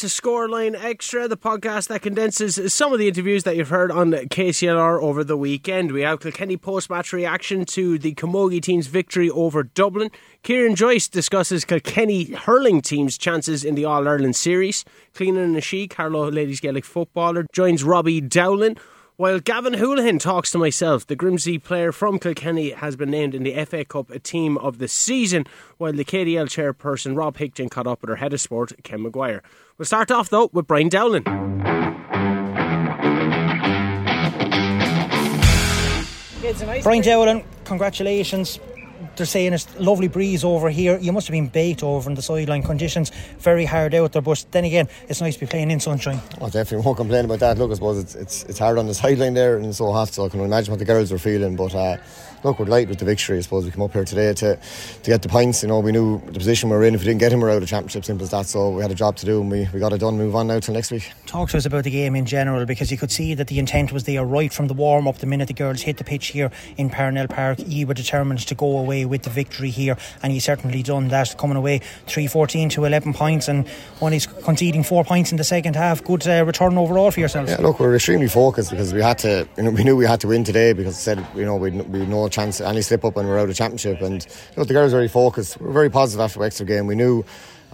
This is Scoreline Extra, the podcast that condenses some of the interviews that you've heard on KCLR over the weekend. We have Kilkenny post match reaction to the Camogie team's victory over Dublin. Kieran Joyce discusses Kilkenny hurling team's chances in the All Ireland series. Cliona Ni She, Carlow Ladies Gaelic footballer, joins Robbie Dowling. While Gavan Holohan talks to myself, the Grimsby player from Kilkenny has been named in the FA Cup a team of the season, while the KDL chairperson Rob Highton caught up with our head of sport, Ken Maguire. We'll start off though with Brian Dowling. Brian Dowling, congratulations they're saying it's lovely breeze over here. You must have been baked over in the sideline conditions, very hard out there. But then again, it's nice to be playing in sunshine. I definitely won't complain about that. Look, I suppose it's it's, it's hard on the sideline there and it's so hot, so I can imagine what the girls were feeling. But uh, look, we're light with the victory. I suppose we come up here today to to get the points. You know, we knew the position we are in. If we didn't get him, we're out of championship. Simple as that. So we had a job to do, and we, we got it done. Move on now till next week. Talk to us about the game in general, because you could see that the intent was there right from the warm up. The minute the girls hit the pitch here in Parnell Park, you were determined to go away with the victory here, and you certainly done that. Coming away three fourteen to eleven points, and only conceding four points in the second half. Good uh, return overall for yourselves. Yeah, look, we're extremely focused because we had to. You know, we knew we had to win today because I said you know we we no chance any slip up and we're out of championship. And you know, the girls were very focused. We are very positive after the Wexford game. We knew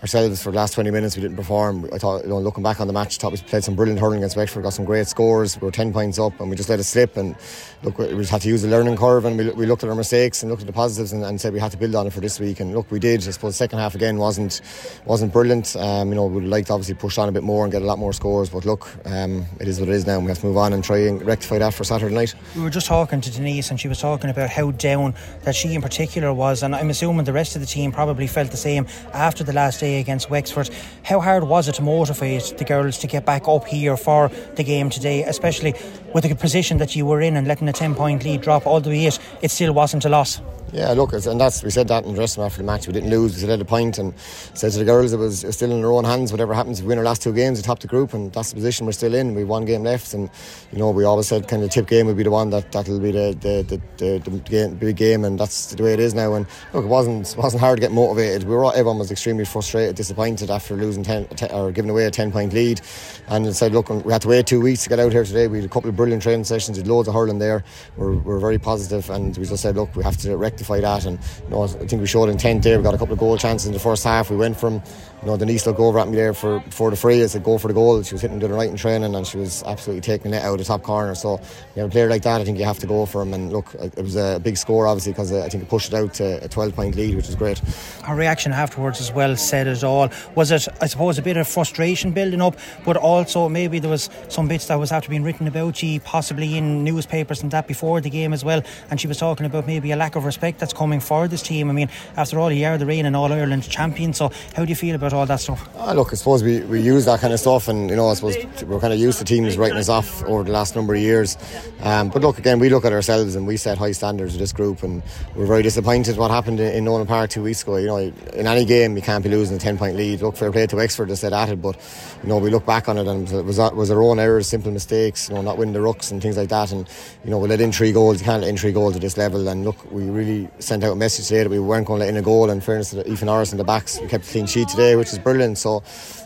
ourselves for the last 20 minutes we didn't perform. I thought you know looking back on the match thought we played some brilliant hurling against Wexford got some great scores we were 10 points up and we just let it slip and look we just had to use the learning curve and we, we looked at our mistakes and looked at the positives and, and, said we had to build on it for this week and look we did. I suppose the second half again wasn't wasn't brilliant. Um, you know we'd like to obviously push on a bit more and get a lot more scores but look um, it is what it is now and we have to move on and try and rectify that for Saturday night. We were just talking to Denise and she was talking about how down that she in particular was and I'm assuming the rest of the team probably felt the same after the last day against Wexford how hard was it to motivate the girls to get back up here for the game today, especially with the position that you were in and letting a 10 point lead drop all the way it, it still wasn't a loss? Yeah, look, and that's we said that in the dressing room after the match. We didn't lose. We still had a point, and said to the girls it was, still in their own hands. Whatever happens, we win our last two games, we top the group, and that's the position we're still in. We have one game left, and you know we always said kind of tip game would be the one that that'll be the the, the, the, the game, big game, and that's the way it is now. And look, it wasn't wasn't hard to get motivated. We were all, everyone was extremely frustrated, disappointed after losing ten, or giving away a ten point lead, and said, look, we had to wait two weeks to get out here today. We had a couple of brilliant training sessions, did loads of hurling there. We're, we're very positive, and we just said, look, we have to rectify that and you know, I think we showed intent there. We got a couple of goal chances in the first half. We went from you know, Denise looked over at me there for for the free. I said, go for the goal. She was hitting the right in training and she was absolutely taking it out of the top corner. So, you know, a player like that, I think you have to go for him. And look, it was a big score, obviously, because uh, I think it pushed it out to a 12 point lead, which is great. Her reaction afterwards as well said it all. Was it, I suppose, a bit of frustration building up, but also maybe there was some bits that was after being written about you, possibly in newspapers and that before the game as well. And she was talking about maybe a lack of respect that's coming for this team. I mean, after all, you are the reigning All Ireland champion. So, how do you feel about all that stuff? Ah, look, I suppose we, we use that kind of stuff, and you know, I suppose we're kind of used to teams writing us off over the last number of years. Um, but look, again, we look at ourselves and we set high standards with this group, and we're very disappointed what happened in, in Nowlan Park two weeks ago. You know, in any game you can't be losing a ten point lead. Look, fair play to Wexford, they said at it, but you know, we look back on it and it was was our own errors, simple mistakes, you know, not winning the rucks and things like that, and you know, we let in three goals. You can't let in three goals at this level, and look, we really sent out a message today that we weren't going to let in a goal. And fairness to Ethan Norris in the backs, we kept a clean sheet today, which is brilliant. So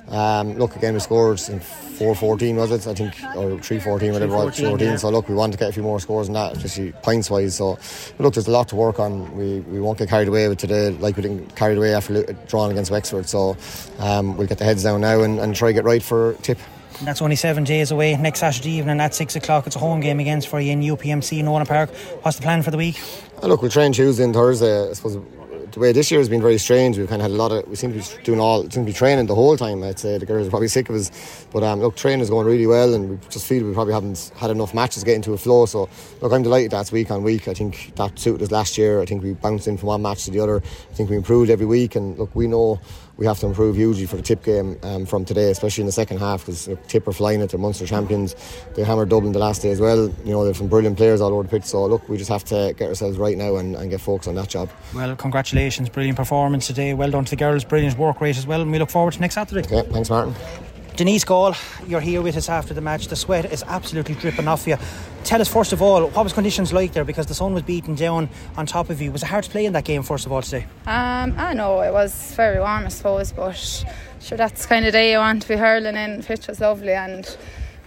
um, look, again, we scored in 4 14, was it? I think, or 3 14, whatever it was, 14. Yeah. So, look, we want to get a few more scores than that, especially points wise. So, look, there's a lot to work on. We, we won't get carried away with today, like we didn't carried away after drawing against Wexford. So, um, we'll get the heads down now and, and try to get right for tip. That's only seven days away. Next Saturday evening at six o'clock, it's a home game against for you in UPMC in Nowlan Park. What's the plan for the week? Uh, look, we'll train Tuesday and Thursday. I suppose the way this year has been very strange. We've kind of had a lot of. We seem to be doing all. Seem to be training the whole time. I'd say the girls are probably sick of us, but um, look, training is going really well, and we just feel we probably haven't had enough matches getting to a flow. So look, I'm delighted that's week on week. I think that suited us last year. I think we bounced in from one match to the other. I think we improved every week, and look, we know we have to improve hugely for the tip game um, from today, especially in the second half because Tip are flying it. They're Munster champions. They hammered Dublin the last day as well. You know, there's some brilliant players all over the pitch. So look, we just have to get ourselves right now and, and get focused on that job. Well, congratulations, brilliant performance today. Well done to the girls, brilliant work rate as well. And we look forward to next Saturday. Okay, thanks, Martin. Denise Gall, you're here with us after the match. The sweat is absolutely dripping off you. Tell us first of all, what was conditions like there? Because the sun was beating down on top of you. Was it hard to play in that game first of all today? Um, I know it was very warm, I suppose, but sure that's kind of day you want to be hurling in. Pitch was lovely and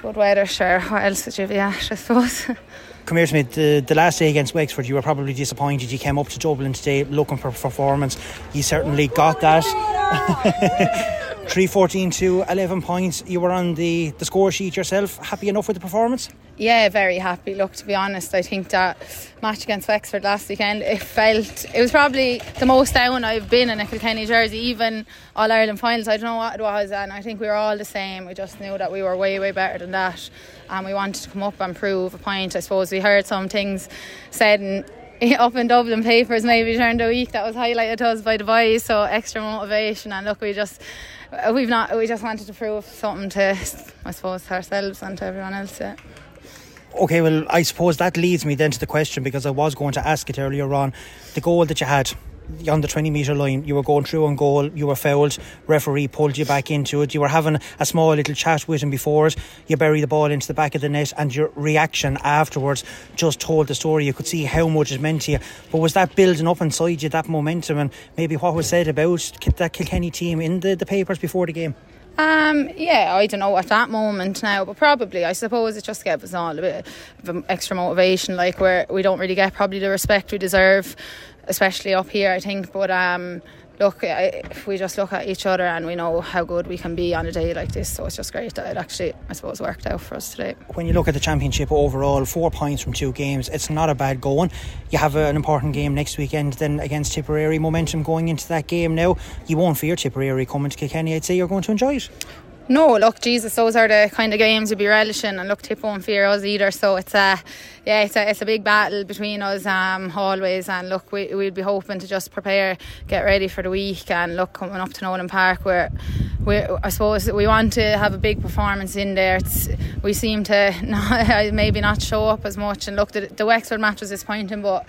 good weather. Sure, what else would you be at? I suppose. Come here to me. The, the last day against Wexford, you were probably disappointed. You came up to Dublin today looking for performance. You certainly got that. 3 14 to 11 points. You were on the, the score sheet yourself. Happy enough with the performance? Yeah, very happy. Look, to be honest, I think that match against Wexford last weekend, it felt, it was probably the most down I've been in a Kilkenny jersey, even All Ireland finals. I don't know what it was, and I think we were all the same. We just knew that we were way, way better than that, and we wanted to come up and prove a point. I suppose we heard some things said in up in Dublin papers maybe during the week that was highlighted to us by the boys so extra motivation and look we just Uh, we've not we just wanted to prove something to I suppose ourselves and to everyone else yeah. Okay, well, I suppose that leads me then to the question because I was going to ask it earlier on. The goal that you had on the 20 metre line, you were going through on goal, you were fouled, referee pulled you back into it, you were having a small little chat with him before it, you bury the ball into the back of the net, and your reaction afterwards just told the story. You could see how much it meant to you. But was that building up inside you, that momentum, and maybe what was said about that Kilkenny team in the, the papers before the game? Um, yeah, I don't know at that moment now, but probably I suppose it just gave us all a bit of extra motivation. Like where we don't really get probably the respect we deserve, especially up here. I think, but um, look, if we just look at each other and we know how good we can be on a day like this, so it's just great that it actually, I suppose, worked out for us today. When you look at the championship overall, four points from two games, it's not a bad going. You have an important game next weekend then against Tipperary. Momentum going into that game now. You won't fear Tipperary coming to Kilkenny. I'd say you're going to enjoy it. No, look, Jesus, those are the kind of games you'd be relishing, and look, Tip won't fear us either. So it's a, yeah, it's a, it's a big battle between us um, always. And look, we we'd be hoping to just prepare, get ready for the week, and look, coming up to Nowlan Park, where we, I suppose we want to have a big performance in there. It's, we seem to not, maybe not show up as much, and look, the, the Wexford match was disappointing, but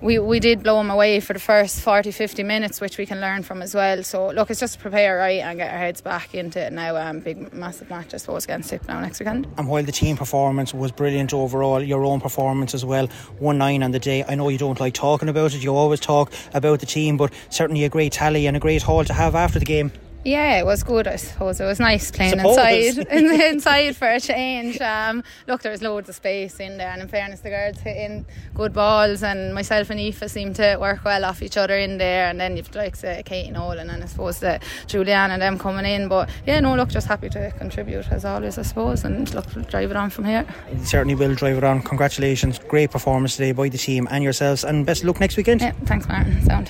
we, we did blow them away for the first 40 50 minutes which we can learn from as well. So look it's just prepare right and get our heads back into it now. Um, big massive match I suppose against Tip now next weekend. And while the team performance was brilliant overall your own performance as well 1-9 on the day. I know you don't like talking about it. You always talk about the team but certainly a great tally and a great haul to have after the game yeah, it was good. I suppose it was nice playing inside, inside for a change. Um, look, there was loads of space in there, and in fairness, the girls hit in good balls, and myself and Aoife seemed to work well off each other in there. And then you've like say Kate Nolan, and I suppose the Julianne and them coming in. But yeah, no, look, just happy to contribute as always, I suppose, and look, drive it on from here. You certainly will drive it on. Congratulations, great performance today by the team and yourselves, and best of luck next weekend. Yeah, thanks, Martin. Sound.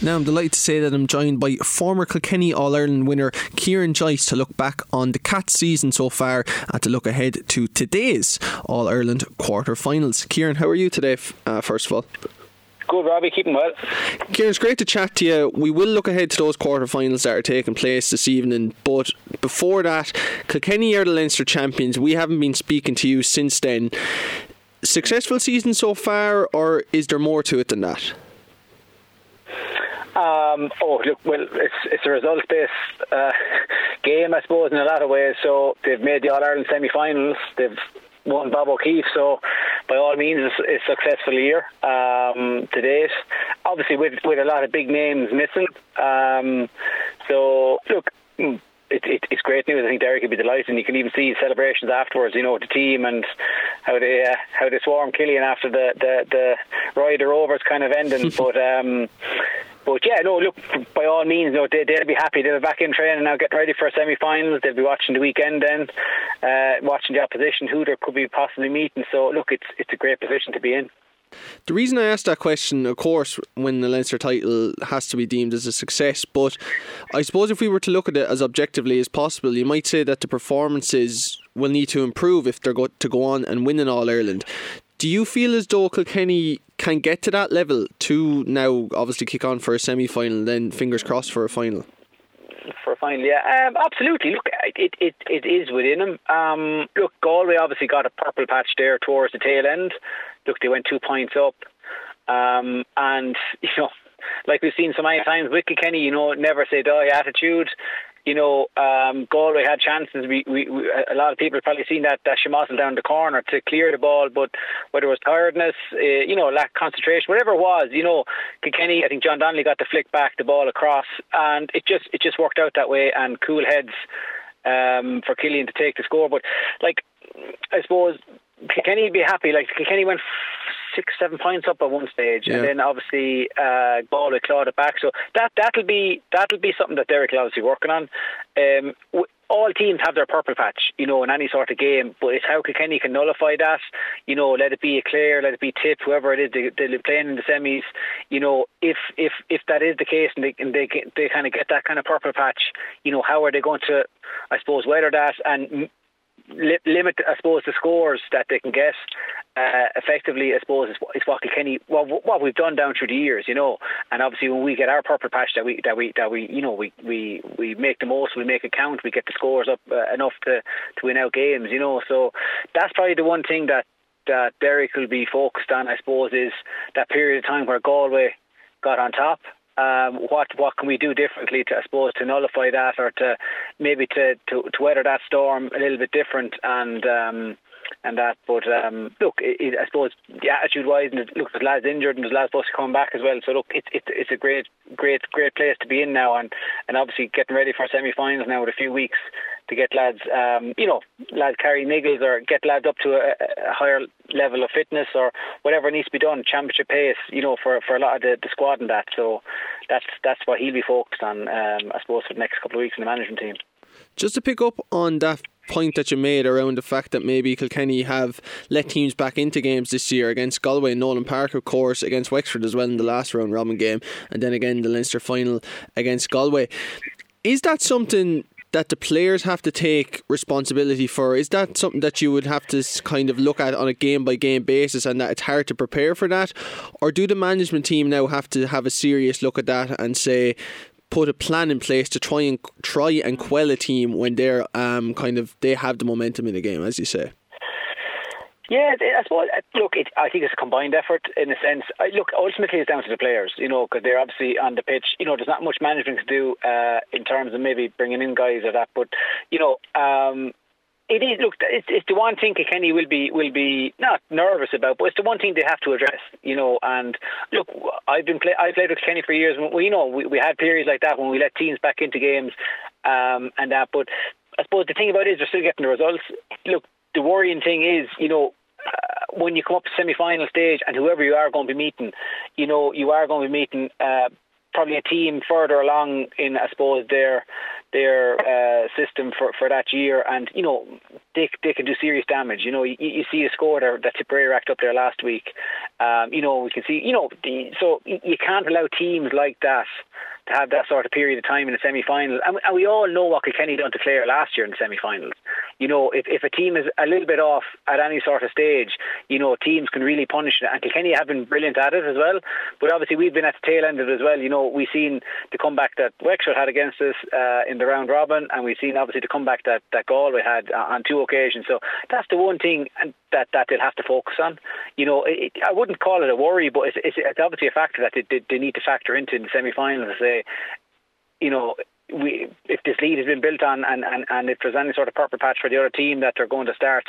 Now I'm delighted to say that I'm joined by former Kilkenny All Ireland winner Kieran Joyce to look back on the Cats season so far and to look ahead to today's All Ireland quarter finals. Kieran, how are you today, uh, first of all? Good, Robbie. Keeping well. Kieran, it's great to chat to you. We will look ahead to those quarterfinals that are taking place this evening, but before that, Kilkenny are the Leinster champions. We haven't been speaking to you since then. Successful season so far, or is there more to it than that? Um, oh, look, well, it's it's a result-based uh, game, I suppose, in a lot of ways. So they've made the All Ireland semi-finals. They've won Bob O'Keeffe, so by all means, it's, it's a successful year um, to date. Obviously, with with a lot of big names missing. Um, so look. It, it, it's great news. I think Derek would be delighted, and you can even see celebrations afterwards. You know, with the team and how they uh, how they swarm Cillian after the the the Ryder Rovers kind of ending. but um, but yeah, no, look, by all means, no, they, they'll be happy. They'll be back in training now, getting ready for a semi finals. They'll be watching the weekend then, uh, watching the opposition, who they could be possibly meeting. So, look, it's it's a great position to be in. The reason I asked that question, of course, when the Leinster title has to be deemed as a success, but I suppose if we were to look at it as objectively as possible, you might say that the performances will need to improve if they're go- to go on and win in All Ireland. Do you feel as though Kilkenny can get to that level to now obviously kick on for a semi final, then fingers crossed for a final? For a final, yeah, um, absolutely. Look, it, it it is within them. Um, look, Galway obviously got a purple patch there towards the tail end. Look, they went two points up, um, and you know like we've seen so many times with Kilkenny, you know, never say die attitude. you know, um, Galway had chances. We, we, we, a lot of people have probably seen that that Shamossel down the corner to clear the ball, but whether it was tiredness, uh, you know, lack of concentration, whatever it was, you know, Kilkenny, I think John Donnelly got to flick back the ball across, and it just it just worked out that way, and cool heads um, for Cillian to take the score. But like, I suppose Kilkenny be happy. Like Kilkenny went six, seven points up at one stage, yeah. and then obviously uh, Galway clawed it back. So that that'll be that'll be something that Derek will obviously working on. Um, all teams have their purple patch, you know, in any sort of game, but it's how Kilkenny can nullify that. You know, let it be a Clare, let it be Tip, whoever it is they, they're playing in the semis. You know, if if if that is the case and they and they they kind of get that kind of purple patch, you know, how are they going to, I suppose, weather that and li- limit, I suppose, the scores that they can get. Uh, effectively, I suppose, is, is what Kilkenny, what, what we've done down through the years, you know. And obviously, when we get our purple patch, that we that we that we you know we we we make the most, we make it count, we get the scores up uh, enough to to win out games, you know. So that's probably the one thing that that Derek will be focused on, I suppose, is that period of time where Galway got on top um, what what can we do differently to I suppose to nullify that or to maybe to, to, to weather that storm a little bit different and um, and that. But um, look, it, it, I suppose the attitude wise, and look, there's lads injured and there's lads supposed to come back as well. So look, it's it, it's a great, great, great place to be in now, and and obviously getting ready for semi-finals now with a few weeks to get lads, um, you know, lads carry niggles or get lads up to a, a, higher level of fitness or whatever needs to be done, championship pace, you know, for, for a lot of the, the squad and that. So that's that's what he'll be focused on, um, I suppose, for the next couple of weeks in the management team. Just to pick up on that point that you made around the fact that maybe Kilkenny have let teams back into games this year against Galway Nowlan Park, of course, against Wexford as well in the last round robin game, and then again the Leinster final against Galway. Is that something that the players have to take responsibility for? Is that something that you would have to kind of look at on a game by game basis and that it's hard to prepare for that? Or do the management team now have to have a serious look at that and say, put a plan in place to try and try and quell a team when they're um, kind of they have the momentum in the game, as you say. Yeah, I suppose. Look, it, I think it's a combined effort in a sense. Look, ultimately, it's down to the players, you know, because they're obviously on the pitch. You know, there's not much management to do uh, in terms of maybe bringing in guys or that, but you know, um, it is. Look, it's, it's the one thing Kenny will be will be not nervous about, but it's the one thing they have to address. You know, and look, I've been play, I played with Kenny for years. We, you know, we, we had periods like that when we let teams back into games, um, and that. But I suppose the thing about it is they're still getting the results. Look, the worrying thing is, you know, uh, when you come up to semi-final stage and whoever you are going to be meeting, you know, you are going to be meeting uh, probably a team further along in, I suppose, their their uh, system for, for that year, and you know they they can do serious damage. You know, you, you see a score there that Tipperary racked up there last week. Um, you know, we can see. You know, the, so you can't allow teams like that to have that sort of period of time in the semi-finals. And, and we all know what Kilkenny done to Clare last year in the semi-finals. You know, if, if a team is a little bit off at any sort of stage, you know, teams can really punish it. And Kilkenny have been brilliant at it as well. But obviously we've been at the tail end of it as well. You know, we've seen the comeback that Wexford had against us uh, in the round robin, and we've seen obviously the comeback that, that Galway had uh, on two occasions. So that's the one thing that, that they'll have to focus on. You know, it, I wouldn't call it a worry, but it's, it's, it's obviously a factor that they, they, they need to factor into in the semi-finals. Say, you know, we if this lead has been built on and, and, and if there's any sort of purple patch for the other team that they're going to start,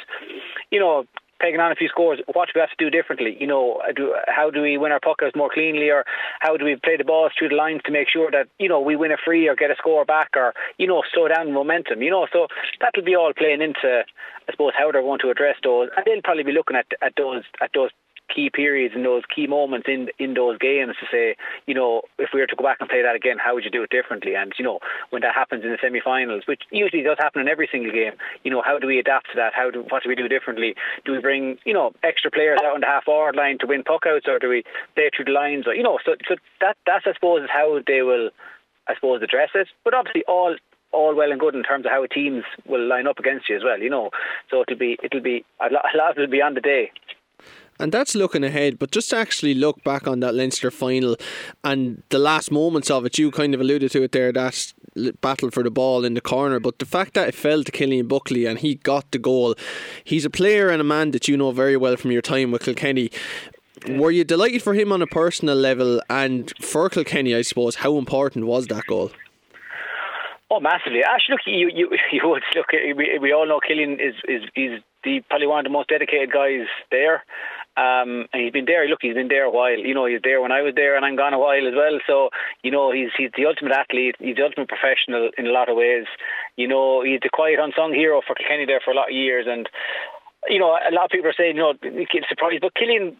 you know, taking on a few scores, what do we have to do differently? You know, do, how do we win our puckers more cleanly, or how do we play the balls through the lines to make sure that you know we win a free or get a score back, or you know slow down momentum. You know, so that'll be all playing into, I suppose, how they're going to address those, and they'll probably be looking at at those at those key periods and those key moments in in those games to say, you know, if we were to go back and play that again, how would you do it differently? And you know, when that happens in the semi-finals, which usually does happen in every single game, you know, how do we adapt to that? How do what do we do differently? Do we bring you know extra players out on the half forward line to win puckouts, or do we play through the lines? Or you know, so so that that's I suppose is how they will, I suppose, address it. But obviously, all all well and good in terms of how teams will line up against you as well, you know. So it'll be it'll be a lot, a lot will be on the day. And that's looking ahead, but just actually look back on that Leinster final and the last moments of it, you kind of alluded to it there, that battle for the ball in the corner. But the fact that it fell to Cillian Buckley and he got the goal, he's a player and a man that you know very well from your time with Kilkenny. Were you delighted for him on a personal level and for Kilkenny, I suppose, how important was that goal? Oh, massively. Actually, look, you you you would look. We, we all know Cillian is is is the probably one of the most dedicated guys there. Um, and he's been there. Look, he's been there a while. You know, he's there when I was there, and I'm gone a while as well. So, you know, he's he's the ultimate athlete. He's the ultimate professional in a lot of ways. You know, he's the quiet unsung hero for Kilkenny there for a lot of years, and you know, a lot of people are saying, you know, get surprised. But Cillian,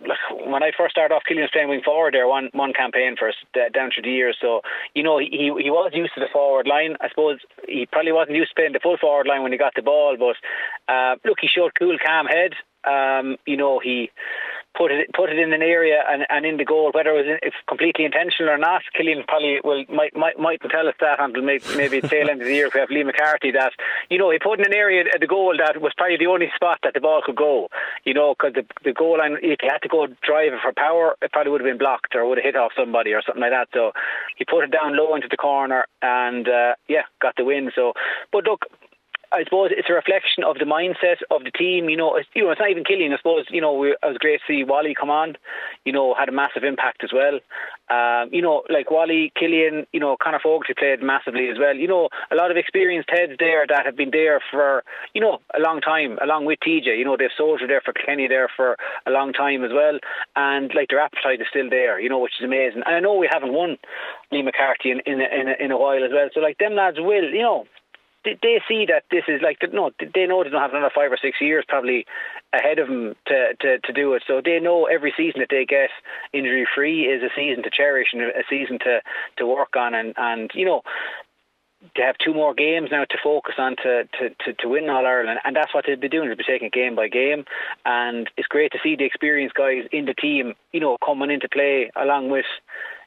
when I first started off, Cillian was playing wing forward there, one one campaign for us down through the years. So, you know, he he was used to the forward line. I suppose he probably wasn't used to playing the full forward line when he got the ball. But uh, look, he showed cool, calm head. Um, you know, he put it put it in an area and, and in the goal, whether it was it's completely intentional or not. Cillian probably will might might might tell us that until maybe maybe tail end of the year if we have Liam MacCarthy that you know he put in an area at the goal that was probably the only spot that the ball could go. You know, because the the goal line if he had to go drive it for power, it probably would have been blocked or would have hit off somebody or something like that. So he put it down low into the corner and uh, yeah, got the win. So, but look, I suppose it's a reflection of the mindset of the team. You know, it's, you know, it's not even Cillian. I suppose you know, we, it was great to see Wally come on. You know, had a massive impact as well. Um, you know, like Wally, Cillian, you know, Conor Fogarty played massively as well. You know, a lot of experienced heads there that have been there for you know a long time, along with TJ. You know, they've soldiered there for Kenny there for a long time as well, and like their appetite is still there. You know, which is amazing. And I know we haven't won Liam MacCarthy in in in in a while as well. So like them lads will, you know, they see that this is like no, they know they don't have another five or six years probably ahead of them to, to, to do it. So they know every season that they get injury free is a season to cherish and a season to, to work on. And, and you know, they have two more games now to focus on to, to, to, to win All Ireland, and that's what they'll be doing. They'll be taking game by game, and it's great to see the experienced guys in the team, you know, coming into play along with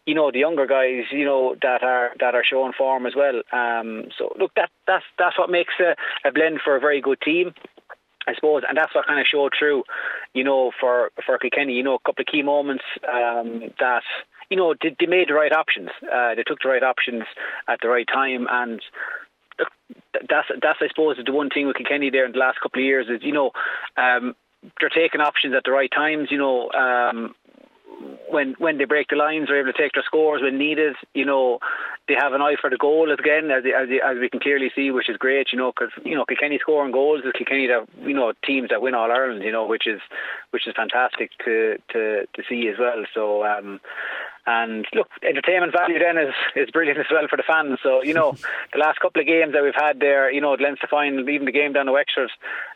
you know the younger guys, you know that are that are showing form as well. Um, so look, that that's that's what makes a, a blend for a very good team. I suppose, and that's what kind of showed through, you know, for for Kilkenny. You know, a couple of key moments um, that you know they, they made the right options. Uh, they took the right options at the right time, and that's that's I suppose the one thing with Kilkenny there in the last couple of years is you know um, they're taking options at the right times. You know, um, when when they break the lines, they're able to take their scores when needed. You know, they have an eye for the goal again, as as, as we can clearly see, which is great. You know, because you know Kilkenny scoring goals is Kilkenny that you know teams that win All Ireland. You know, which is which is fantastic to to to see as well. So. Um, and look, entertainment value then is, is brilliant as well for the fans. So, you know, the last couple of games that we've had there, you know, the Leinster final, even the game down to Wexford,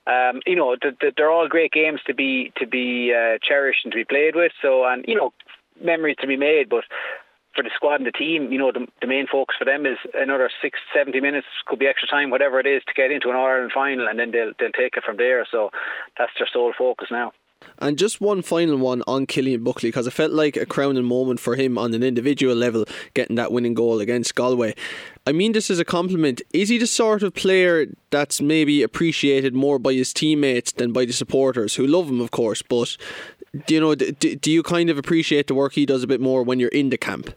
um, you know, they're all great games to be to be uh, cherished and to be played with. So, and, you know, memories to be made, but for the squad and the team, you know, the, the main focus for them is another six, 70 minutes, could be extra time, whatever it is, to get into an Ireland final, and then they'll they'll take it from there. So that's their sole focus now. And just one final one on Cillian Buckley because I felt like a crowning moment for him on an individual level, getting that winning goal against Galway. I mean this as a compliment. Is he the sort of player that's maybe appreciated more by his teammates than by the supporters, who love him, of course? But do you know? Do, do you kind of appreciate the work he does a bit more when you're in the camp?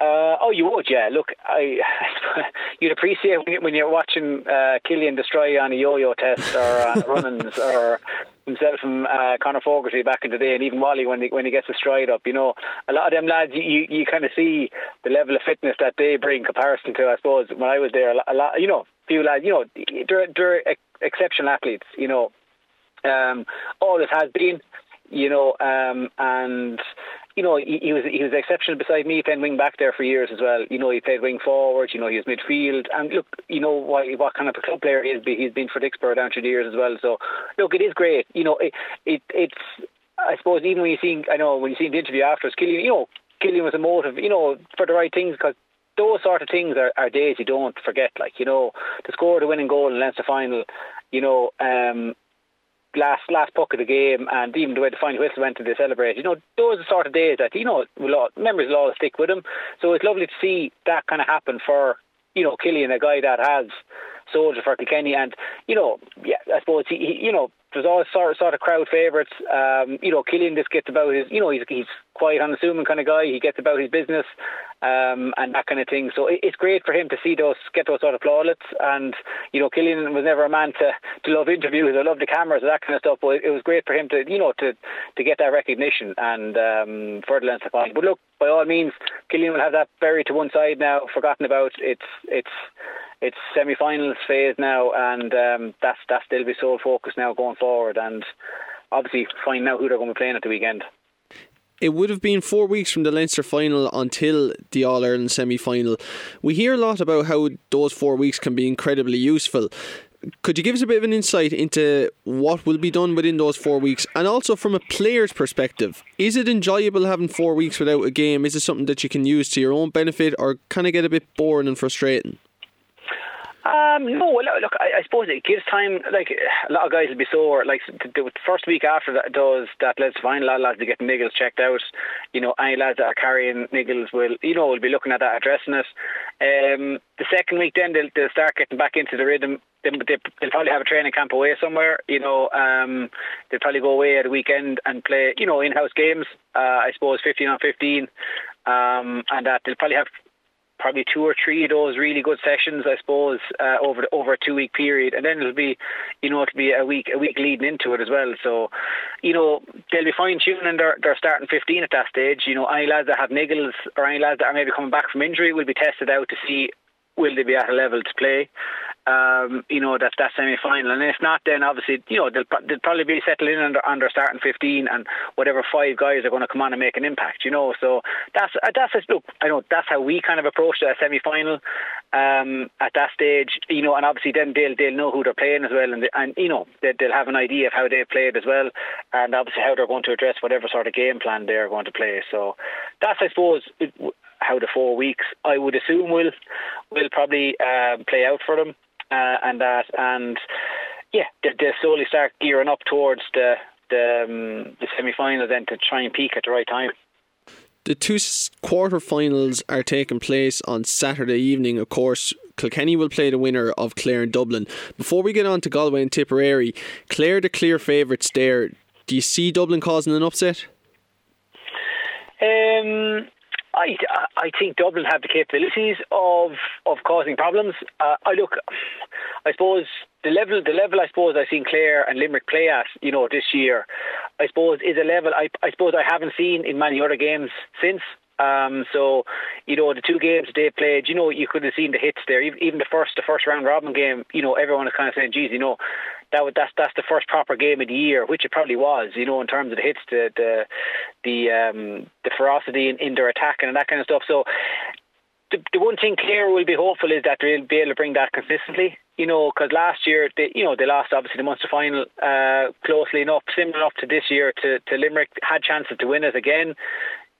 Uh, oh, you would, yeah. Look, I you'd appreciate when you're watching uh, Cillian destroy on a yo-yo test or uh, runnings or himself and uh, Conor Fogarty back in the day, and even Wally when he, when he gets a stride up. You know, a lot of them lads, you you kind of see the level of fitness that they bring comparison to. I suppose when I was there, a lot, a lot you know, few lads, you know, they're, they're exceptional athletes. You know, um, always has been. You know, um, and you know, he, he, was he was exceptional beside me playing wing back there for years as well. You know, he played wing forward. You know, he was midfield. And look, you know what what kind of a club player he is. He's been for Dicksboro down through the years as well. So look, it is great. You know, it, it it's I suppose even when you see I know when you see the interview afterwards, Cillian, you know, Cillian was a motive. You know, for the right things because those sort of things are, are days you don't forget. Like you know, to score the winning goal in Leinster final, you know, um, last last puck of the game and even the way the final whistle went to they celebrate. You know, those are the sort of days that, you know, will all, memories will always stick with them. So it's lovely to see that kind of happen for, you know, Cillian, a guy that has soldier for Kilkenny and, you know, yeah, I suppose he, he you know, there's always sort of, sort of crowd favourites. Um, you know, Cillian just gets about his, you know, he's, he's quiet, unassuming kind of guy. He gets about his business um, and that kind of thing. So it's great for him to see those get those sort of plaudits. And you know, Cillian was never a man to, to love interviews or love the cameras and that kind of stuff. But it was great for him to you know to to get that recognition and um, the Leinster final. But look, by all means, Cillian will have that buried to one side now, forgotten about. It's it's it's semi-finals phase now, and um, that's that's still be sole focus now going forward. And obviously, find out who they're going to be playing at the weekend it would have been four weeks from the Leinster final until the All Ireland semi final. We hear a lot about how those four weeks can be incredibly useful. Could you give us a bit of an insight into what will be done within those four weeks? And also from a player's perspective, is it enjoyable having four weeks without a game? Is it something that you can use to your own benefit or can it get a bit boring and frustrating? Um, no, look, I, I, suppose it gives time. Like a lot of guys will be sore. Like the, first week after that does that let's find a lot of lads to get niggles checked out. You know, any lads that are carrying niggles will, you know, will be looking at that, addressing it. Um, the second week, then they'll, they'll start getting back into the rhythm. They, they, will probably have a training camp away somewhere. You know, um, they'll probably go away at a weekend and play, you know, in-house games. Uh, I suppose fifteen on fifteen, um, and that they'll probably have probably two or three of those really good sessions, I suppose, uh, over the, over a two week period, and then it'll be, you know, it'll be a week a week leading into it as well. So, you know, they'll be fine tuning their their starting fifteen at that stage. You know, any lads that have niggles or any lads that are maybe coming back from injury will be tested out to see will they be at a level to play um, you know, that that semi final. And if not, then obviously, you know, they'll, they'll probably be settling in under, under starting 15 and whatever five guys are going to come on and make an impact, you know. So that's, uh, that's look, I know that's how we kind of approach the semi final um, at that stage, you know, and obviously then they'll, they'll know who they're playing as well. And, they, and you know, they, they'll have an idea of how they've played as well and obviously how they're going to address whatever sort of game plan they're going to play. So that's, I suppose, how the four weeks I would assume will will probably uh, play out for them uh, and that, and yeah, they, they slowly start gearing up towards the the, um, the semi final then to try and peak at the right time. The two quarter-finals are taking place on Saturday evening. Of course, Kilkenny will play the winner of Clare and Dublin. Before we get on to Galway and Tipperary, Clare the clear favourites there. Do you see Dublin causing an upset? Um, I, I think Dublin have the capabilities of of causing problems. Uh, I look, I suppose the level the level I suppose I've seen Clare and Limerick play at, you know, this year, I suppose is a level I I suppose I haven't seen in many other games since. Um, so, you know, the two games they played, you know, you could have seen the hits there. Even the first, the first round robin game, you know, everyone is kind of saying, "Geez, you know, that would, that's that's the first proper game of the year," which it probably was, you know, in terms of the hits, the the the um, the ferocity in, in their attack and that kind of stuff. So, the, the one thing Clare will be hopeful is that they'll be able to bring that consistently. You know, because last year they, you know, they lost obviously the Munster final uh, closely enough, similar enough to this year to, to Limerick, had chances to win it again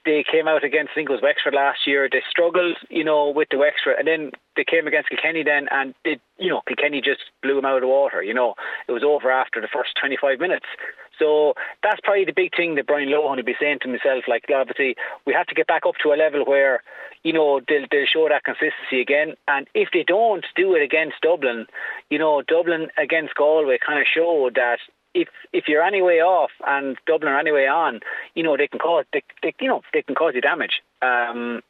they came out against I think it was Wexford last year. They struggled, you know, with the Wexford, and then they came against Kilkenny then, and it, you know, Kilkenny just blew them out of the water. You know, it was over after the first 25 minutes. So that's probably the big thing that Brian Lohan would be saying to himself. Like, obviously, we have to get back up to a level where, you know, they'll, they'll show that consistency again. And if they don't do it against Dublin, you know, Dublin against Galway kind of showed that if if you're anyway off and Dublin are anyway on, you know they can cause they, they you know they can cause you damage. Um,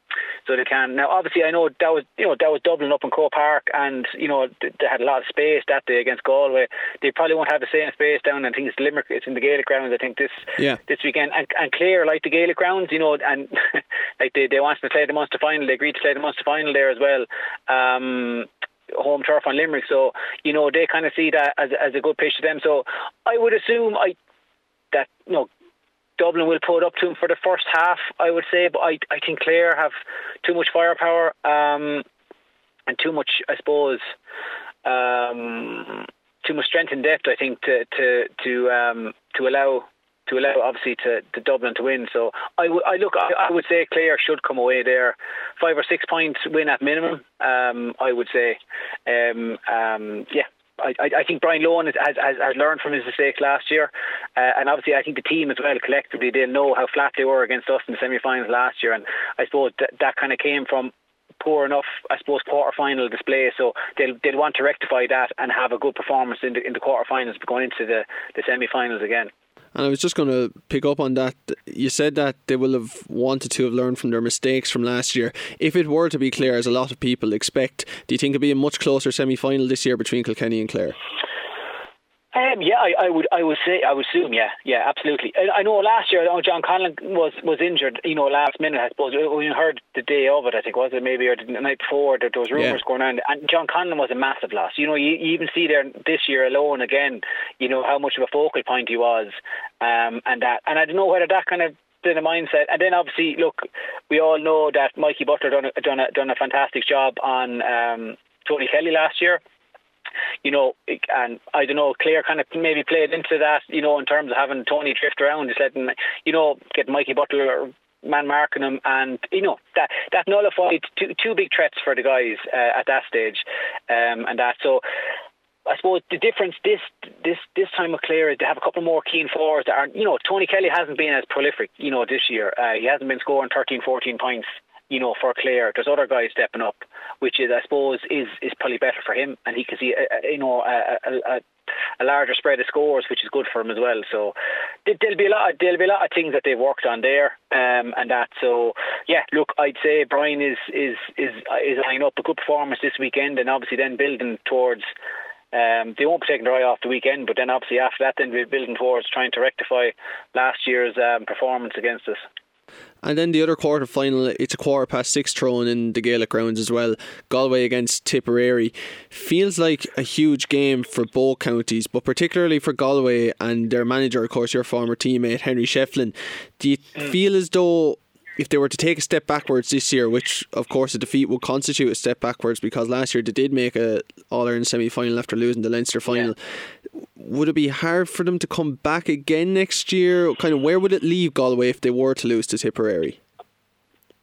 so they can now. Obviously, I know that was you know that was Dublin up in Croke Park, and you know they had a lot of space that day against Galway. They probably won't have the same space down. I think it's Limerick. It's in the Gaelic grounds. I think this yeah. this weekend. And, and Clare like the Gaelic grounds, you know, and like they they wanted to play the Munster final. They agreed to play the Munster final there as well. Um, home turf on Limerick. So you know they kind of see that as as a good pitch to them. So I would assume I that you know Dublin will put up to him for the first half. I would say, but I I think Clare have too much firepower um, and too much, I suppose. Um, too much strength and depth, I think, to to to um, to allow to allow obviously to, to Dublin to win. So I, w- I look, I, I would say Clare should come away there, five or six points win at minimum. Um, I would say, um, um, yeah. I, I think Brian Lohan has, has, has learned from his mistakes last year, uh, and obviously I think the team as well collectively they'll know how flat they were against us in the semi-finals last year, and I suppose that that kind of came from poor enough, I suppose, quarter-final display. So they'll they'll want to rectify that and have a good performance in the in the quarter-finals going into the the semi-finals again. And I was just going to pick up on that. You said that they will have wanted to have learned from their mistakes from last year. If it were to be Clare, as a lot of people expect, do you think it'll be a much closer semi final this year between Kilkenny and Clare? Um, yeah, I, I, would, I would say, I would assume, yeah, yeah, absolutely. I, I know last year, I know John Conlon was was injured, you know, last minute. I suppose we heard the day of it. I think was it maybe or the night before that there was rumours yeah. going on, and John Conlon was a massive loss. You know, you, you, even see there this year alone again, you know how much of a focal point he was, um, and that, and I don't know whether that kind of in a mindset. And then obviously, look, we all know that Mikey Butler done a, done a, done a fantastic job on um, Tony Kelly last year you know, and I don't know, Clare kind of maybe played into that, you know, in terms of having Tony drift around, just letting, you know, get Mikey Butler man marking him, and you know that that nullified two two big threats for the guys uh, at that stage, um, and that so. I suppose the difference this this this time with Clare is they have a couple more keen forwards that are you know Tony Kelly hasn't been as prolific you know this year uh, he hasn't been scoring 13 14 points you know, for Clare. There's other guys stepping up, which is, I suppose, is is probably better for him, and he can see, a, a, you know, a, a, a larger spread of scores, which is good for him as well. So there'll be a lot, of, there'll be a lot of things that they've worked on there, um, and that. So yeah, look, I'd say Brian is is is is eyeing up a good performance this weekend, and obviously then building towards. Um, they won't be taking their eye off the weekend, but then obviously after that, then we're building towards trying to rectify last year's um, performance against us. And then the other quarter final, it's a quarter past six thrown in the Gaelic grounds as well. Galway against Tipperary feels like a huge game for both counties, but particularly for Galway and their manager, of course, your former teammate Henry Shefflin. Do you mm. feel as though if they were to take a step backwards this year, which of course a defeat would constitute a step backwards because last year they did make a All Ireland semi final after losing the Leinster final, yeah. would it be hard for them to come back again next year? Kind of where would it leave Galway if they were to lose to Tipperary?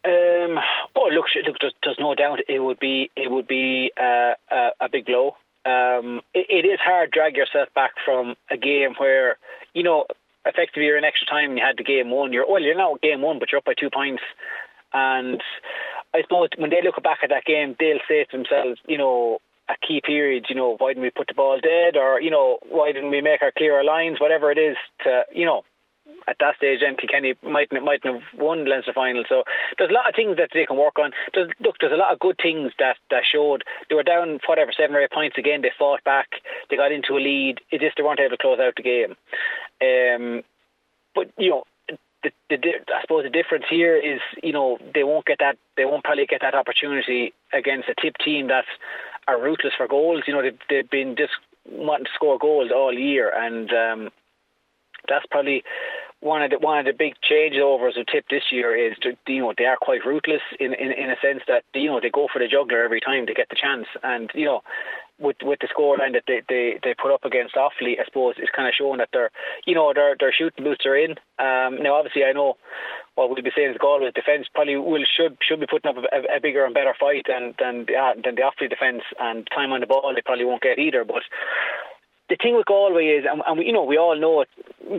Um, oh, look, look, there's, there's no doubt it would be it would be uh, a, a big blow. Um, it, it is hard to drag yourself back from a game where you know effectively you're in extra time and you had the game one. You're well, you're not game one, but you're up by two points. And I suppose when they look back at that game, they'll say to themselves, you know, a key period, you know, why didn't we put the ball dead, or you know, why didn't we make our clearer lines, whatever it is, to you know, at that stage, then Kilkenny mightn't mightn't have won the Leinster final. So there's a lot of things that they can work on. There's, look, there's a lot of good things that, that showed they were down whatever seven or eight points again. They fought back. They got into a lead. It just they weren't able to close out the game. Um, but you know. The, the, I suppose the difference here is, you know, they won't get that. They won't probably get that opportunity against a tip team that are ruthless for goals. You know, they've, they've been just wanting to score goals all year, and um, that's probably one of the one of the big changeovers of Tip this year is to, you know they are quite ruthless in, in in a sense that you know they go for the juggler every time they get the chance, and you know with with the scoreline that they, they, they put up against Offaly, I suppose it's kind of showing that they're you know their their shooting boots are in. Um, now obviously I know what we'll be saying is Galway's defence probably will should should be putting up a, a bigger and better fight than than the, than the Offaly defence. And time on the ball they probably won't get either, but the thing with Galway is, and, and we, you know, we all know it.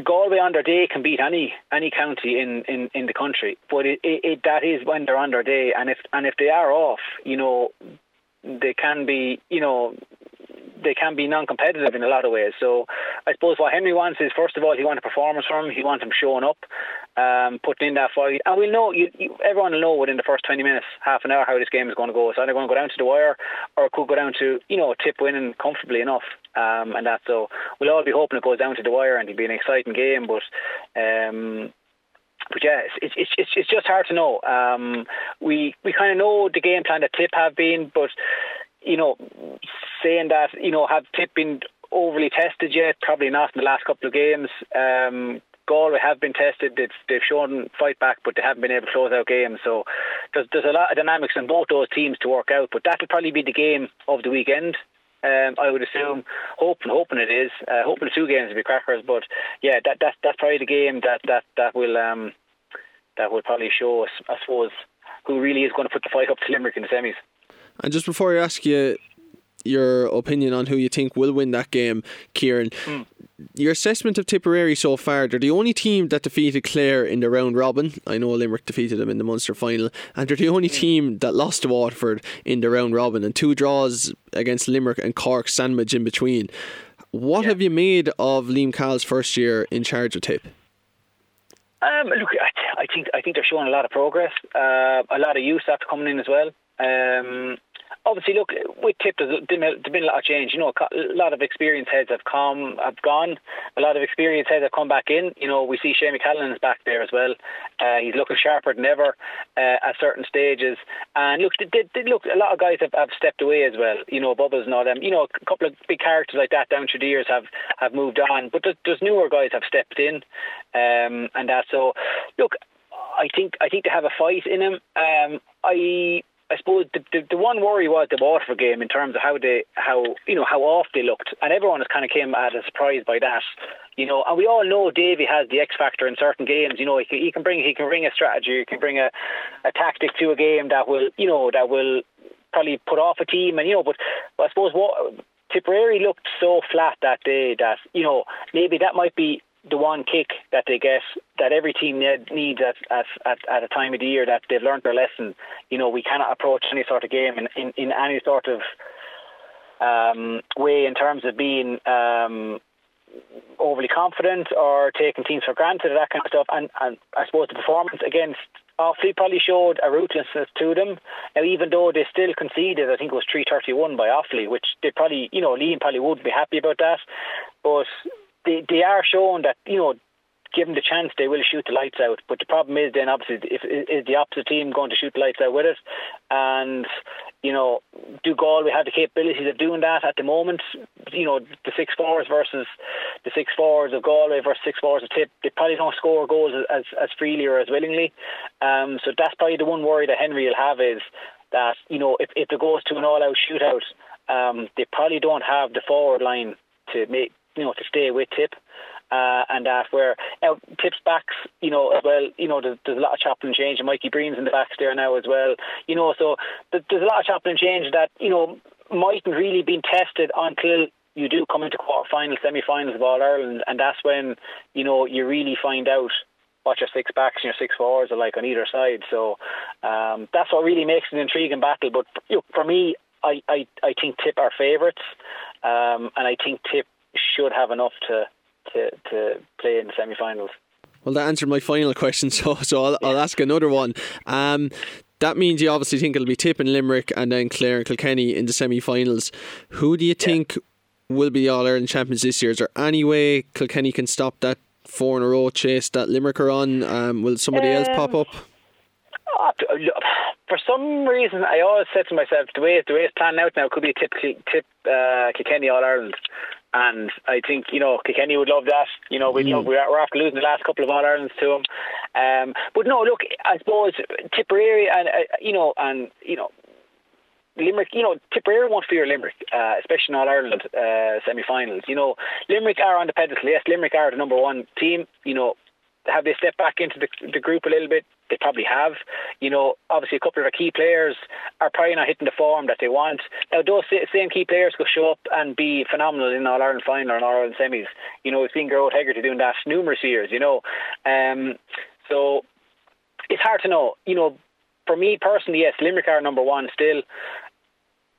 Galway on their day can beat any any county in, in, in the country, but it, it, it that is when they're on their day, and if and if they are off, you know, they can be, you know, they can be non-competitive in a lot of ways. So I suppose what Henry wants is first of all he wants a performance from him. He wants him showing up, um, putting in that fight, and we'll know. You, you, everyone will know within the first twenty minutes, half an hour, how this game is going to go. It's either going to go down to the wire, or it could go down to you know a tip winning comfortably enough, um, and that. So we'll all be hoping it goes down to the wire and it'll be an exciting game, but. Um, but yeah, it's it's it's, it's just hard to know. Um, we we kind of know the game plan that Tip have been, but you know, saying that, you know, have Tip been overly tested yet? Probably not in the last couple of games. Um, Galway have been tested. They've, they've shown fight back, but they haven't been able to close out games. So there's, there's a lot of dynamics in both those teams to work out. But that'll probably be the game of the weekend. Um, I would assume, hoping, hoping it is, uh, hoping the two games will be crackers. But yeah, that, that that's probably the game that that that will um, that will probably show us, I suppose, who really is going to put the fight up to Limerick in the semis. And just before I ask you your opinion on who you think will win that game, Kieran, mm. your assessment of Tipperary so far, they're the only team that defeated Clare in the round robin. I know Limerick defeated them in the Munster final, and they're the only mm. team that lost to Waterford in the round robin, and two draws against Limerick and Cork sandwich in between. What Yeah. have you made of Liam Cahill's first year in charge of Tip? Um, look, I, I think I think they're showing a lot of progress. Uh, a lot of youth after coming in as well. Um, obviously, look with Tip, there's been, a, lot of change. You know, a lot of experienced heads have come, have gone. A lot of experienced heads have come back in. You know, we see Seamus Callanan is back there as well. Uh, he's looking sharper than ever uh, at certain stages. And look, they, they- look, a lot of guys have, have stepped away as well. You know, Bubbles and all them. You know, a couple of big characters like that down through the years have have moved on. But there's, there's newer guys have stepped in, um, and that. So, look, I think I think they have a fight in them. Um, I I suppose the, the the one worry was the Waterford game in terms of how they how you know how off they looked, and everyone has kind of came at a surprise by that. You know, and we all know Davy has the X factor in certain games. You know, he can, he can bring he can bring a strategy, he can bring a, a tactic to a game that will you know that will probably put off a team, and you know, but, but I suppose what Tipperary looked so flat that day that you know maybe that might be the one kick that they get that every team needs at, at, at, a time of the year that they've learned their lesson. You know, we cannot approach any sort of game in, in, in any sort of um, way in terms of being um, overly confident or taking teams for granted, or that kind of stuff. And, and I suppose the performance against Offaly probably showed a ruthlessness to them. Now, even though they still conceded, I think it was 331 by Offaly, which they probably, you know, Liam probably would be happy about that. But they, they are showing that, you know, given the chance, they will shoot the lights out. But the problem is then, obviously, if is the opposite team going to shoot the lights out with it? And you know, do Galway have the capabilities of doing that at the moment? You know, the six fours versus the six fours of Galway versus six fours of Tip. They probably don't score goals as as freely or as willingly. Um, so that's probably the one worry that Henry will have is that you know if if it goes to an all out shootout, um, they probably don't have the forward line to make you know to stay with Tip. Uh, and that where now tips backs, you know, as well. You know, there's, there's a lot of chopping and change, and Mikey Breen's in the backs there now as well. You know, so there's a lot of chopping and change that you know mightn't really been tested until you do come into quarter-finals, semi-finals of All Ireland, and that's when you know you really find out what your six backs and your six forwards are like on either side. So um, that's what really makes an intriguing battle. But you know, for me, I, I, I think Tip are favourites, um, and I think Tip should have enough to to, to play in the semi-finals. Well, that answered my final question, so so I'll, I'll ask another one. Um, that means you obviously think it'll be Tip and Limerick and then Clare and Kilkenny in the semi-finals. Who do you think will be All Ireland champions this year? Is there any way Kilkenny can stop that four in a row chase that Limerick are on? Um, will somebody else pop up? Oh, for some reason, I always said to myself, the way the way it's planned out now could be a tip tip uh, Kilkenny All Ireland. And I think you know Kilkenny would love that. You know, we mm. we're, we're after losing the last couple of All Irelands to them. Um, but no, look, I suppose Tipperary and uh, you know and you know Limerick, you know, Tipperary won't fear Limerick, uh, especially in All Ireland uh, semi-finals. You know, Limerick are on the pedestal. Yes, Limerick are the number one team. You know, have they stepped back into the, the group a little bit? They probably have. You know, obviously a couple of our key players are probably not hitting the form that they want. Now, those same key players could show up and be phenomenal in All Ireland final and All Ireland semis. You know, we've seen Gearóid Hegarty doing that numerous years. You know, um, so it's hard to know. You know, for me personally, yes, Limerick are number one still.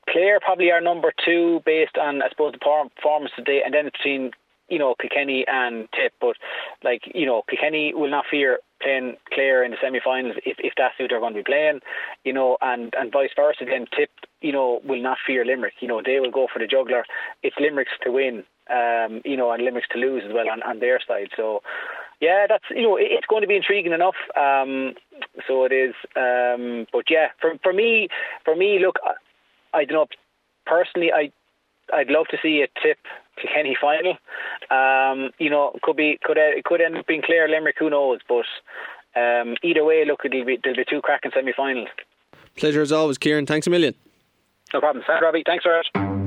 Clare probably are number two based on, I suppose, the performance today, and then it's between you know Kilkenny and Tip. But like you know, Kilkenny will not fear playing Clare in the semi-finals if, if that's who they're going to be playing. You know, and and vice versa. Then Tip, you know, will not fear Limerick. You know, they will go for the juggler. It's Limerick's to win. Um, you know, and Limerick's to lose as well on, on their side. So. Yeah, that's you know it's going to be intriguing enough. Um, so it is. Um, but yeah, for for me, for me, look, I don't know. Personally, I I'd love to see a tip Kilkenny final. Um, you know, could be could it could end up being Clare Limerick. Who knows? But um, either way, look, it'll be there'll be two cracking semi-finals. Pleasure as always, Kieran. Thanks a million. No problem. Thanks, Robbie. Thanks very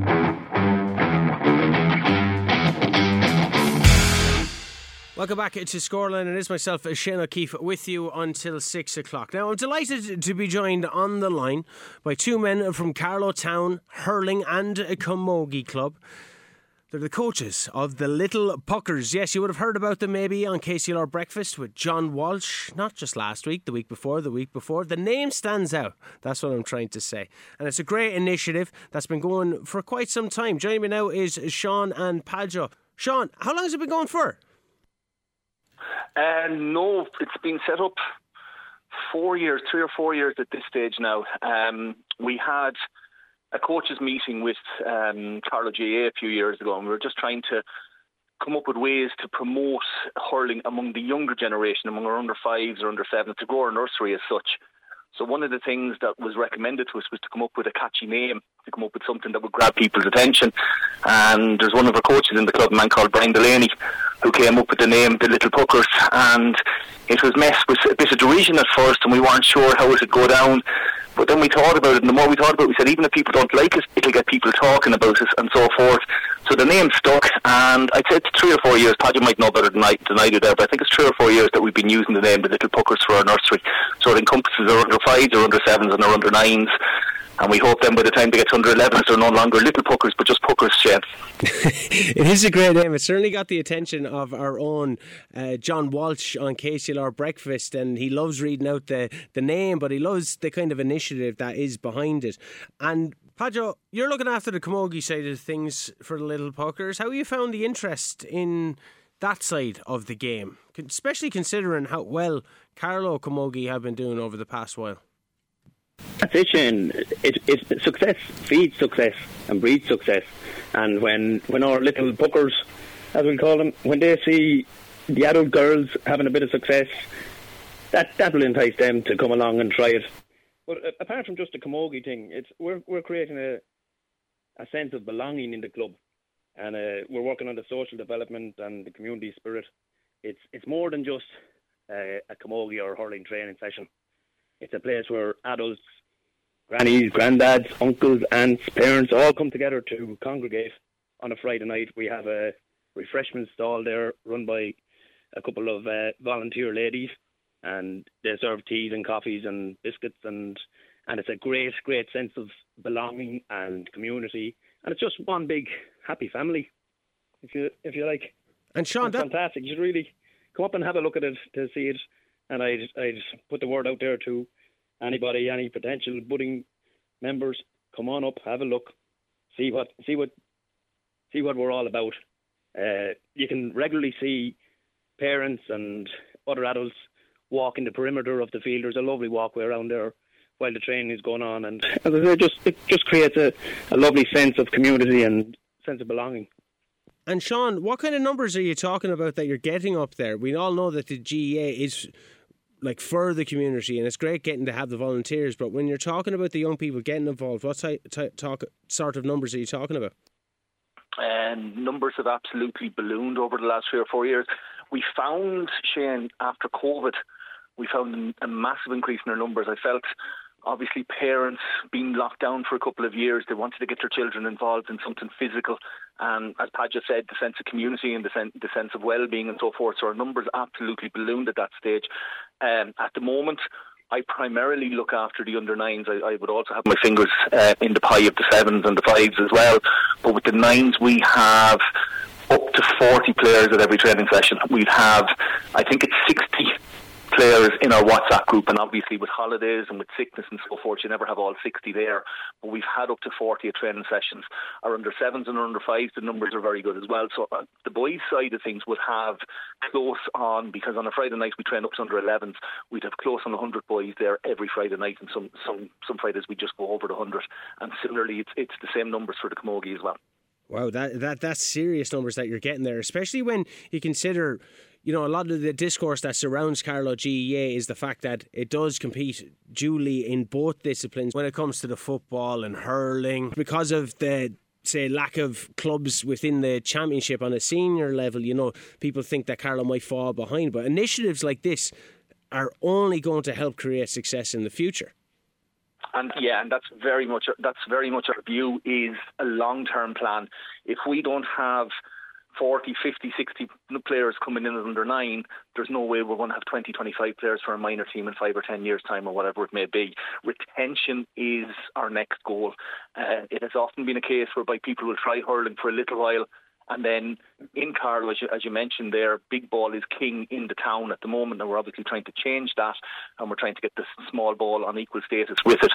Welcome back to Scoreline. It is myself, Shane O'Keefe, with you until six o'clock. Now, I'm delighted to be joined on the line by two men from Carlow Town Hurling and Camogie Club. They're the coaches of the Little Puckers. Yes, you would have heard about them maybe on KCLR Breakfast with John Walsh, not just last week, the week before, the week before. The name stands out. That's what I'm trying to say. And it's a great initiative that's been going for quite some time. Joining me now is Sean and Padjo. Sean, how long has it been going for? Uh, no, it's been set up four years, three or four years at this stage now. Um, we had a coaches meeting with um, Carlow GAA a few years ago, and we were just trying to come up with ways to promote hurling among the younger generation, among our under fives or under sevens, to grow our nursery as such. So one of the things that was recommended to us was to come up with a catchy name, to come up with something that would grab people's attention. And there's one of our coaches in the club, a man called Brian Delaney, who came up with the name The Little Puckers. And it was met with a bit of derision at first, and we weren't sure how it would go down. But then we thought about it, and the more we thought about it, we said even if people don't like us, it'll get people talking about us and so forth. So the name stuck, and I'd say it's three or four years. Paddy might know better than I, than I do there, but I think it's three or four years that we've been using the name the Little Puckers for our nursery. So it encompasses our under fives, our under sevens, and our under nines. And we hope then by the time they get to under 11s, they're no longer little puckers, but just puckers, Shane. it is a great name. It certainly got the attention of our own uh, John Walsh on KCLR Breakfast, and he loves reading out the, the name, but he loves the kind of initiative that is behind it. And Padjo, you're looking after the Camogie side of things for the little puckers. How have you found the interest in that side of the game, especially considering how well Carlow Camogie have been doing over the past while? That's it. It, success feeds success and breeds success. And when, when our little puckers, as we call them, when they see the adult girls having a bit of success, that that will entice them to come along and try it. But uh, apart from just the camogie thing, it's we're we're creating a a sense of belonging in the club, and uh, we're working on the social development and the community spirit. It's it's more than just uh, a camogie or hurling training session. It's a place where adults, grannies, granddads, uncles, aunts, parents all come together to congregate on a Friday night. We have a refreshment stall there run by a couple of uh, volunteer ladies, and they serve teas and coffees and biscuits, and and it's a great, great sense of belonging and community, and it's just one big happy family, if you if you like. And Sean, it's fantastic. You should really come up and have a look at it to see it and I'd, I'd put the word out there to anybody, any potential budding members, come on up, have a look, see what, see what, see what we're all about. Uh, you can regularly see parents and other adults walking the perimeter of the field. There's a lovely walkway around there while the training is going on, and just it just creates a, a lovely sense of community and sense of belonging. And Sean, what kind of numbers are you talking about that you're getting up there? We all know that the GAA is like for the community, and it's great getting to have the volunteers. But when you're talking about the young people getting involved, what type, type, talk, sort of numbers are you talking about? And um, numbers have absolutely ballooned over the last three or four years. We found Shane after COVID, we found a massive increase in our numbers. I felt obviously parents being locked down for a couple of years, they wanted to get their children involved in something physical. And as just said, the sense of community and the, sen- the sense of well-being and so forth. So our numbers absolutely ballooned at that stage. Um, at the moment, I primarily look after the under nines. I, I would also have my fingers uh, in the pie of the sevens and the fives as well. But with the nines, we have up to 40 players at every training session. We'd have, I think it's 60 players in our WhatsApp group, and obviously with holidays and with sickness and so forth, you never have all 60 there. But we've had up to 40 at training sessions. Our under sevens and our under fives, the numbers are very good as well. So uh, the boys' side of things would have close on, because on a Friday night we train up to under 11s, we'd have close on 100 boys there every Friday night, and some, some, some Fridays we just go over the 100. And similarly, it's, it's the same numbers for the Camogie as well. Wow, that that that's serious numbers that you're getting there, especially when you consider you know, a lot of the discourse that surrounds Carlow GAA is the fact that it does compete duly in both disciplines when it comes to the football and hurling because of the say lack of clubs within the championship on a senior level you know people think that Carlow might fall behind but initiatives like this are only going to help create success in the future and yeah, and that's very much that's very much our view is a long term plan. If we don't have 40, 50, 60 players coming in as under nine, there's no way we're going to have 20, 25 players for a minor team in five or 10 years' time or whatever it may be. Retention is our next goal. Uh, it has often been a case whereby people will try hurling for a little while And then in Carlow, as you, as you, mentioned there, big ball is king in the town at the moment, and we're obviously trying to change that, and we're trying to get the small ball on equal status with it.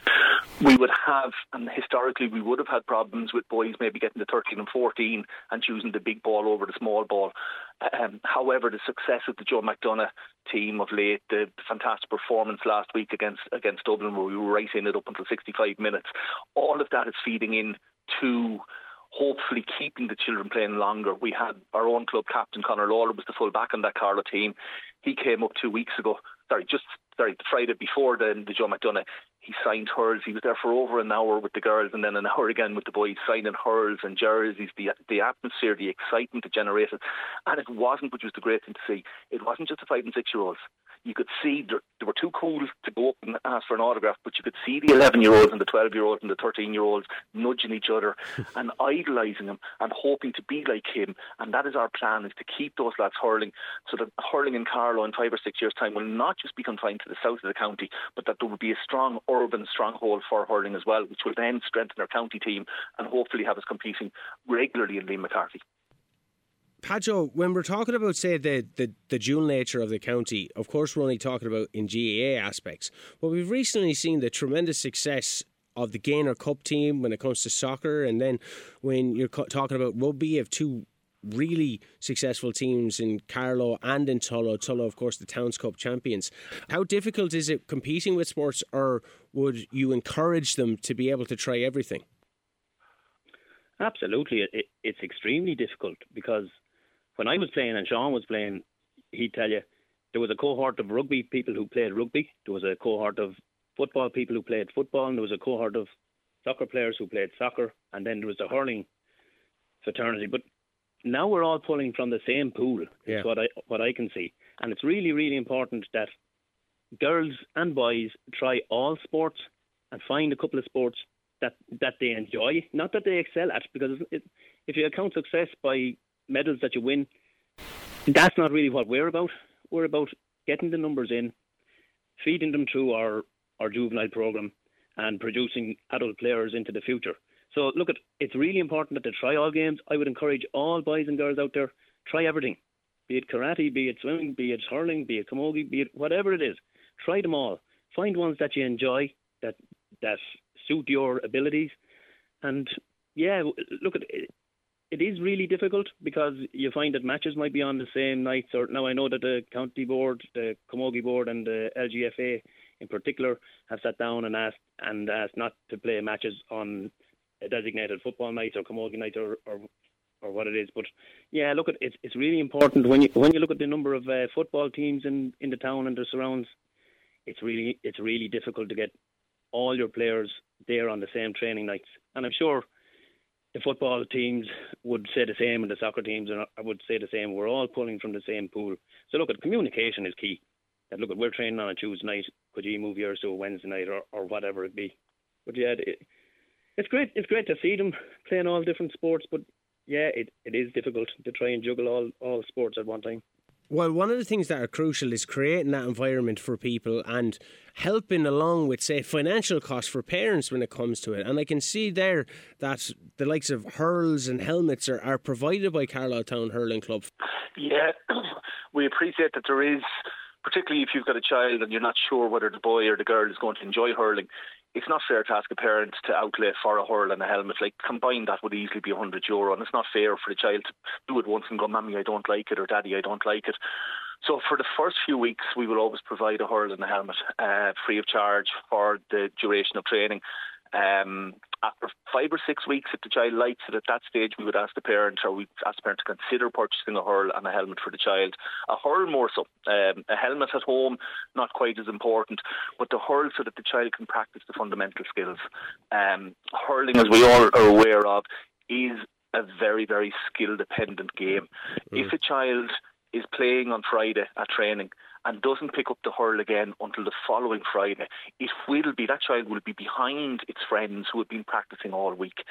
We would have, and historically we would have had problems with boys maybe getting to 13 and 14 and choosing the big ball over the small ball. Um, however, the success of the Joe McDonagh team of late, the fantastic performance last week against against Dublin, where we were in it up until 65 minutes, all of that is feeding in to hopefully keeping the children playing longer. We had our own club captain, Conor Lawler, was the full back on that Carlow team. He came up two weeks ago, sorry, just sorry, the Friday before the, the Joe McDonagh. He signed hers. He was there for over an hour with the girls and then an hour again with the boys, signing hers and jerseys, the the atmosphere, the excitement it generated. And it wasn't, which was the great thing to see, it wasn't just the five and six year olds you could see they were too cool to go up and ask for an autograph, but you could see the 11 year olds and the 12 year olds and the 13 year olds nudging each other and idolising him and hoping to be like him. And that is our plan: is to keep those lads hurling, so that hurling in Carlow in five or six years' time will not just be confined to the south of the county, but that there will be a strong urban stronghold for hurling as well, which will then strengthen our county team and hopefully have us competing regularly in Liam MacCarthy. Pajo, when we're talking about, say, the, the, the dual nature of the county, of course, we're only talking about in GAA aspects, but we've recently seen the tremendous success of the Gaynor Cup team when it comes to soccer, and then when you're talking about rugby, have two really successful teams in Carlow and in Tullow. Tullow, of course, the Towns Cup champions. How difficult is it competing with sports, or would you encourage them to be able to try everything? Absolutely, it, it's extremely difficult because when I was playing and Sean was playing, he'd tell you there was a cohort of rugby people who played rugby. There was a cohort of football people who played football, and there was a cohort of soccer players who played soccer, and then there was the hurling fraternity. But now we're all pulling from the same pool. Yeah. Is what I what I can see, and it's really really important that girls and boys try all sports and find a couple of sports that that they enjoy, not that they excel at, because it, if you account success by medals that you win. That's not really what we're about. We're about getting the numbers in, feeding them through our, our juvenile program, and producing adult players into the future. So, look, at it's really important that they try all games. I would encourage all boys and girls out there try everything, be it karate, be it swimming, be it hurling, be it camogie, be it whatever it is. Try them all. Find ones that you enjoy that that suit your abilities, and yeah, look at it is really difficult because you find that matches might be on the same nights. Or now I know that the county board, the Camogie board, and the LGFA in particular have sat down and asked and asked not to play matches on designated football nights or Camogie nights or, or or what it is. But yeah, look, at it's it's really important when you when you look at the number of uh, football teams in in the town and the surrounds. It's really it's really difficult to get all your players there on the same training nights, and I'm sure the football teams would say the same, and the soccer teams would say the same. We're all pulling from the same pool. So look, at communication is key. And look, at we're training on a Tuesday night. Could you move yours to a Wednesday night or, or whatever it be? But yeah, it, it's great. It's great to see them playing all different sports. But yeah, it, it is difficult to try and juggle all all sports at one time. Well, one of the things that are crucial is creating that environment for people and helping along with, say, financial costs for parents when it comes to it. And I can see there that the likes of hurls and helmets are, are provided by Carlow Town Hurling Club. Yeah, we appreciate that there is, particularly if you've got a child and you're not sure whether the boy or the girl is going to enjoy hurling it's not fair to ask a parent to outlay for a hurl and a helmet. Like combined, that would easily be 100 euro, and it's not fair for the child to do it once and go, "Mommy, I don't like it," or "Daddy, I don't like it." So for the first few weeks, we will always provide a hurl and a helmet uh, free of charge for the duration of training. Um, after five or six weeks, if the child likes it, at that stage we would ask the parent or we ask the parent to consider purchasing a hurl and a helmet for the child. A hurl more so. Um, a helmet at home, not quite as important, but the hurl so that the child can practice the fundamental skills. Um, hurling, as we all are aware of, is a very, very skill dependent game. Mm. If a child is playing on Friday at training and doesn't pick up the hurl again until the following Friday, it will be that child will be behind its friends who have been practicing all week.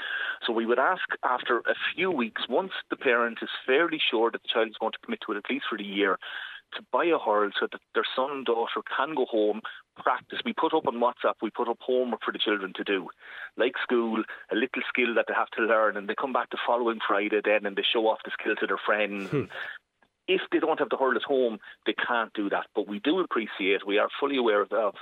So we would ask after a few weeks, once the parent is fairly sure that the child is going to commit to it at least for the year, to buy a hurl so that their son and daughter can go home, practice. We put up on WhatsApp, we put up homework for the children to do, like school, a little skill that they have to learn, and they come back the following Friday then and they show off the skill to their friends. Hmm. If they don't have the hurl at home, they can't do that. But we do appreciate, we are fully aware of, of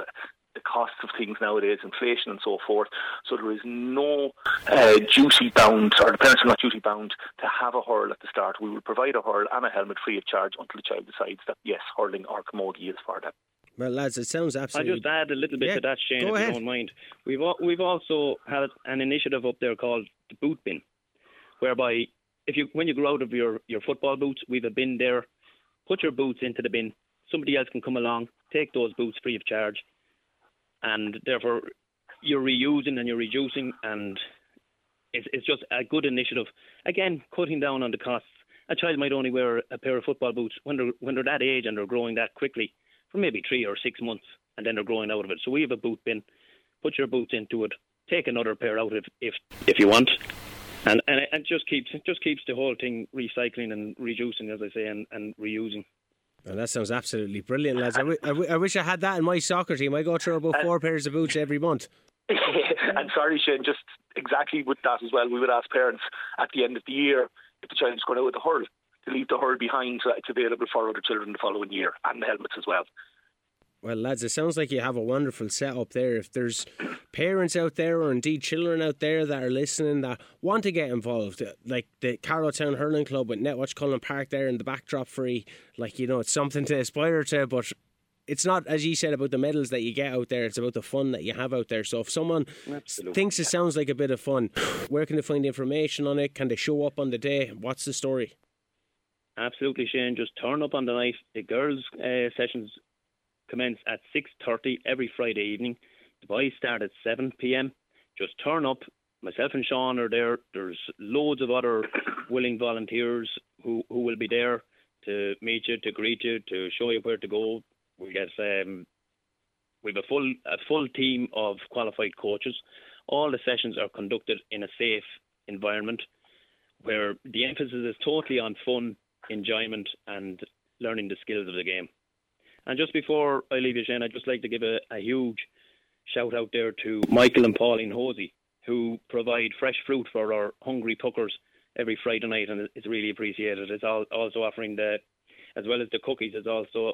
the costs of things nowadays, inflation and so forth. So there is no uh, duty bound, or the parents are not duty bound to have a hurl at the start. We will provide a hurl and a helmet free of charge until the child decides that yes, hurling or camogie is for them. Well, lads, it sounds absolutely. I'll just add a little bit yeah, to that, Shane, if ahead. you don't mind. We've we've also had an initiative up there called the Boot Bin, whereby if you when you grow out of your, your football boots, we've a bin there. Put your boots into the bin. Somebody else can come along, take those boots free of charge, and therefore you're reusing and you're reducing, and it's, it's just a good initiative. Again, cutting down on the costs. A child might only wear a pair of football boots when they're when they're that age and they're growing that quickly for maybe three or six months, and then they're growing out of it. So we have a boot bin. Put your boots into it. Take another pair out if if, if you want, and and it, it just keeps it just keeps the whole thing recycling and reducing, as I say, and, and reusing. Well, that sounds absolutely brilliant, lads. I, w- I, w- I wish I had that in my soccer team. I go through about uh, four pairs of boots every month. and sorry, Shane, just exactly with that as well, we would ask parents at the end of the year if the child's going out with a hurl to leave the hurl behind so that it's available for other children the following year and the helmets as well. Well, lads, it sounds like you have a wonderful setup there. If there's parents out there, or indeed children out there that are listening that want to get involved, like the Carlow Town Hurling Club with Netwatch Cullen Park there in the backdrop free, like you know, it's something to aspire to. But it's not, as you said, about the medals that you get out there. It's about the fun that you have out there. So if someone Absolutely. thinks it sounds like a bit of fun, where can they find information on it? Can they show up on the day? What's the story? Absolutely, Shane. Just turn up on the night. The girls' uh, sessions commence at 6.30 every Friday evening. The boys start at 7 p.m. Just turn up. Myself and Sean are there. There's loads of other willing volunteers who, who will be there to meet you, to greet you, to show you where to go. We get um, we have a full a full team of qualified coaches. All the sessions are conducted in a safe environment where the emphasis is totally on fun, enjoyment, and learning the skills of the game. And just before I leave you, Shane, I'd just like to give a, a huge shout out there to Michael and Pauline Hosey, who provide fresh fruit for our hungry puckers every Friday night, and it's really appreciated. It's all, also offering the, as well as the cookies, it's also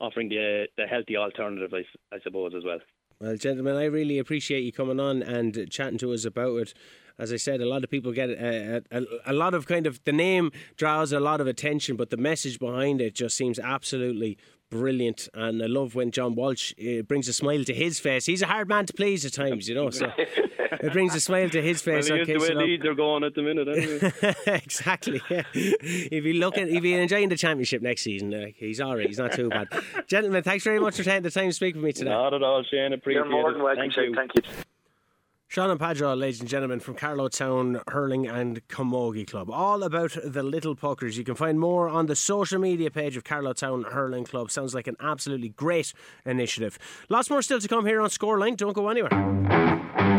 offering the the healthy alternative, I, I suppose, as well. Well, gentlemen, I really appreciate you coming on and chatting to us about it. As I said, a lot of people get a, a, a, lot of kind of the name draws a lot of attention, but the message behind it just seems absolutely brilliant. And I love when John Walsh uh, brings a smile to his face. He's a hard man to please at times, you know. So it brings a smile to his face. Well, he is the way Leeds are going at the minute. Anyway. exactly. Yeah. If you looking, if you enjoying the championship next season, uh, he's all right. He's not too bad. Gentlemen, thanks very much for taking the time to speak with me today. Not at all, Shane. Appreciate You're more than welcome, Thank Shane. you. Thank you. Sean and Padra, ladies and gentlemen, from Carlow Town Hurling and Camogie Club. All about the little puckers. You can find more on the social media page of Carlow Town Hurling Club. Sounds like an absolutely great initiative. Lots more still to come here on Scoreline. Don't go anywhere.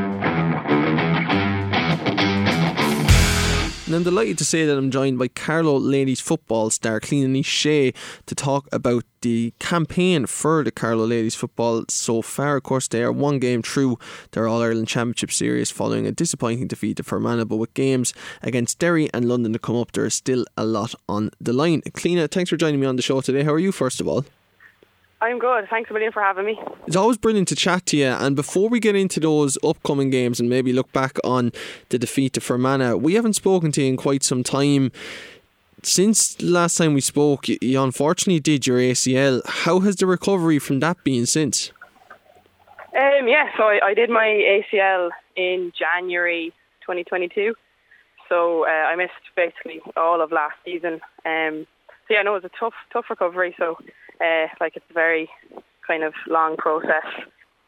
And I'm delighted to say that I'm joined by Carlow Ladies football star Cliona Ni She to talk about the campaign for the Carlow Ladies football so far. Of course, they are one game through their All Ireland Championship series following a disappointing defeat to Fermanagh, but with games against Derry and London to come up, there is still a lot on the line. Cliona, thanks for joining me on the show today. How are you, first of all? I'm good. Thanks a million for having me. It's always brilliant to chat to you. And before we get into those upcoming games and maybe look back on the defeat to Fermanagh, we haven't spoken to you in quite some time. Since last time we spoke, you, unfortunately did your ACL. How has the recovery from that been since? Um, yeah, so I, I did my ACL in January 2022. So uh, I missed basically all of last season. Um, so yeah, no, it was a tough, tough recovery. So uh, like it's a very kind of long process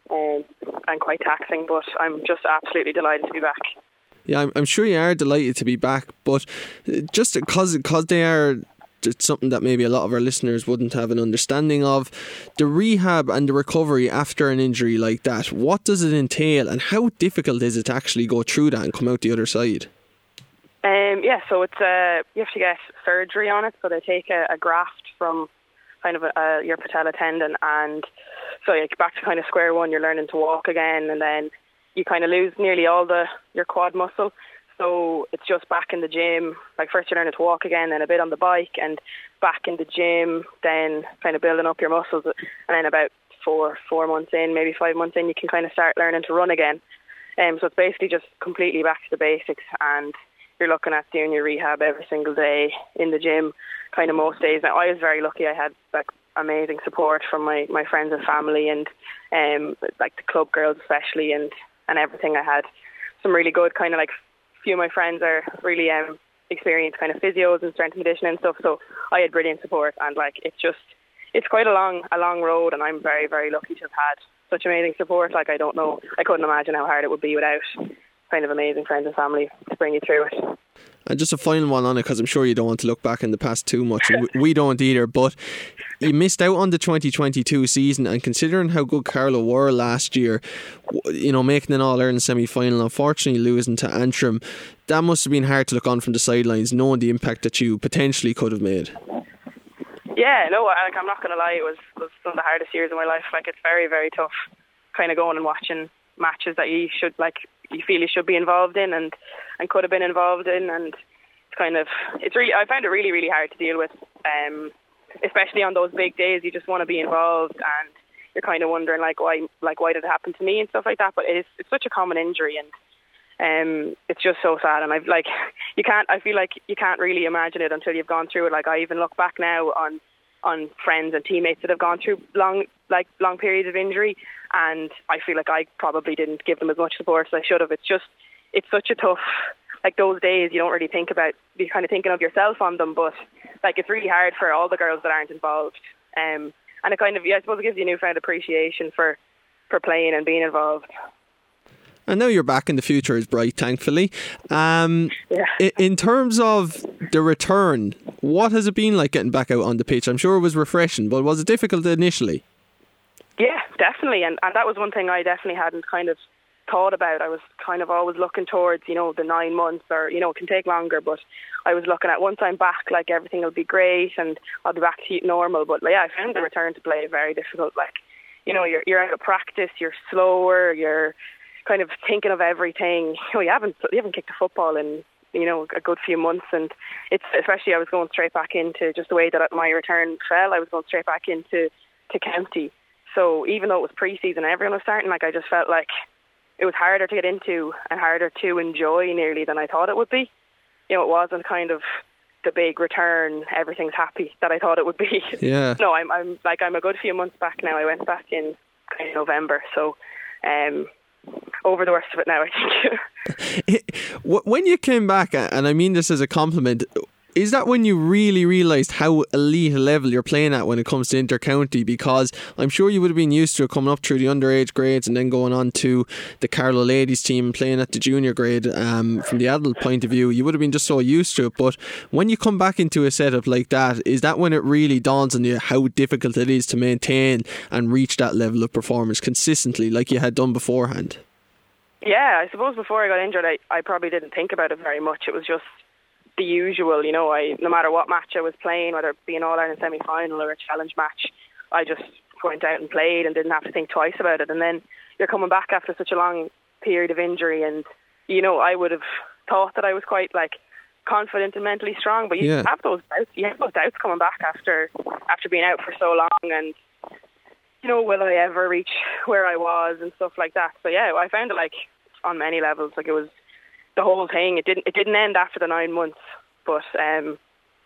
um, and quite taxing. But I'm just absolutely delighted to be back. Yeah, I'm, I'm sure you are delighted to be back, but just because because they are it's something that maybe a lot of our listeners wouldn't have an understanding of. The rehab and the recovery after an injury like that, what does it entail and how difficult is it to actually go through that and come out the other side? Um, yeah, so it's uh, you have to get surgery on it. So they take a, a graft from kind of uh, your patella tendon, and so like back to kind of square one. You're learning to walk again, and then you kind of lose nearly all the your quad muscle. So it's just back in the gym. Like first you're learning to walk again, then a bit on the bike, and back in the gym, then kind of building up your muscles, and then about four four months in, maybe five months in, you can kind of start learning to run again. Um, so it's basically just completely back to the basics, and you're looking at doing your rehab every single day in the gym, kind of most days. Now I was very lucky; I had like amazing support from my my friends and family, and um, like the club girls especially, and and everything. I had some really good kind of like few of my friends are really um experienced kind of physios and strength and conditioning and stuff. So I had brilliant support, and like it's just it's quite a long a long road, and I'm very very lucky to have had such amazing support. Like I don't know, I couldn't imagine how hard it would be without kind of amazing friends and family to bring you through it. And just a final one on it, because I'm sure you don't want to look back in the past too much. we don't either. But you missed out on the 2022 season, and considering how good Carlow were last year, you know, making an All Ireland semi final, unfortunately losing to Antrim, that must have been hard to look on from the sidelines, knowing the impact that you potentially could have made. Yeah, no, like I'm not going to lie, it was was some of the hardest years of my life. Like it's very, very tough, kind of going and watching matches that you should like you feel you should be involved in and and could have been involved in, and it's kind of it's really I found it really, really hard to deal with. Um, especially on those big days, you just want to be involved and you're kind of wondering like why like why did it happen to me and stuff like that. But it's it's such a common injury and um, it's just so sad. And I've like you can't I feel like you can't really imagine it until you've gone through it. Like I even look back now on on friends and teammates that have gone through long like long periods of injury and I feel like I probably didn't give them as much support as I should have. It's just it's such a tough like those days you don't really think about you're kind of thinking of yourself on them but like it's really hard for all the girls that aren't involved um and it kind of yeah, I suppose it gives you a newfound appreciation for for playing and being involved and now you're back in the future is bright, thankfully. Um, yeah. In terms of the return, what has it been like getting back out on the pitch? I'm sure it was refreshing, but was it difficult initially? Yeah, definitely. And, and that was one thing I definitely hadn't kind of thought about. I was kind of always looking towards, you know, the nine months or, you know, it can take longer, but I was looking at once I'm back, like everything will be great and I'll be back to normal. But yeah, I found the return to play very difficult. Like, you know, you're, you're out of practice, you're slower, you're kind of thinking of everything. You know, you haven't, you haven't kicked a football in, you know, a good few months. And it's, especially I was going straight back into just the way that my return fell, I was going straight back into, to county. So even though it was pre-season, everyone was starting, like I just felt like it was harder to get into and harder to enjoy nearly than I thought it would be. You know, it wasn't kind of the big return, everything's happy that I thought it would be. Yeah. no, I'm I'm like I'm a good few months back now. I went back in kind of November, so um over the worst of it now, I think. when you came back, and I mean this as a compliment, is that when you really realised how elite a level you're playing at when it comes to intercounty? Because I'm sure you would have been used to it coming up through the underage grades and then going on to the Carlow ladies team playing at the junior grade. Um, from the adult point of view, you would have been just so used to it. But when you come back into a setup like that, is that when it really dawns on you how difficult it is to maintain and reach that level of performance consistently, like you had done beforehand? Yeah, I suppose before I got injured, I, I probably didn't think about it very much. It was just the usual. You know, I no matter what match I was playing, whether it be an All Ireland semi final or a challenge match, I just went out and played and didn't have to think twice about it. And then you're coming back after such a long period of injury, and you know, I would have thought that I was quite like confident and mentally strong, but you yeah. have those doubts. You have those doubts coming back after after being out for so long, and you know, will I ever reach where I was and stuff like that. So yeah, I found it like on many levels, like it was the whole thing. It didn't it didn't end after the nine months, but um,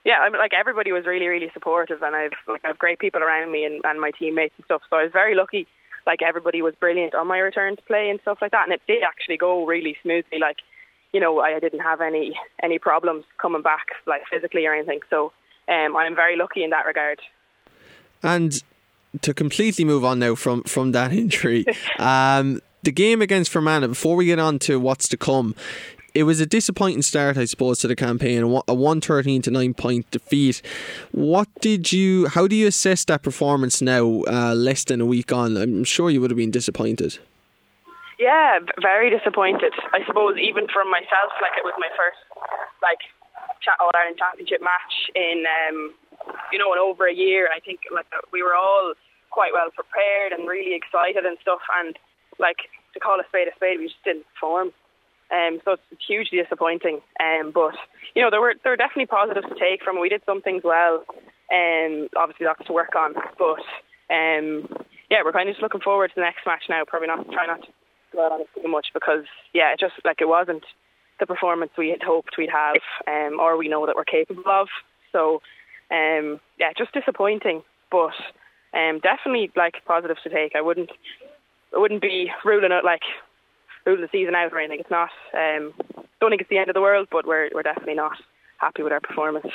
yeah, I mean, like everybody was really really supportive, and I've like I have great people around me and, and my teammates and stuff. So I was very lucky. Like everybody was brilliant on my return to play and stuff like that, and it did actually go really smoothly. Like you know, I didn't have any any problems coming back like physically or anything. So um, I'm very lucky in that regard. And to completely move on now from from that injury, um, the game against Fermanagh. Before we get on to what's to come, it was a disappointing start, I suppose, to the campaign. A one thirteen to nine point defeat. What did you? How do you assess that performance now, uh, less than a week on? I'm sure you would have been disappointed. Yeah, very disappointed. I suppose even from myself, like it was my first like All Ireland Championship match in um, you know, in over a year. I think like we were all quite well prepared and really excited and stuff. And like to call a spade a spade, we just didn't perform. Um, so it's hugely disappointing. Um, but you know there were there were definitely positives to take from. We did some things well, and um, obviously lots to work on. But um, yeah, we're kind of just looking forward to the next match now. Probably not try not to out on it too much because yeah, it just like it wasn't the performance we had hoped we'd have, um, or we know that we're capable of. So um, yeah, just disappointing. But um, definitely like positives to take. I wouldn't I wouldn't be ruling out like ruling the season out or anything. It's not. Um, don't think it's the end of the world, but we're we're definitely not happy with our performance.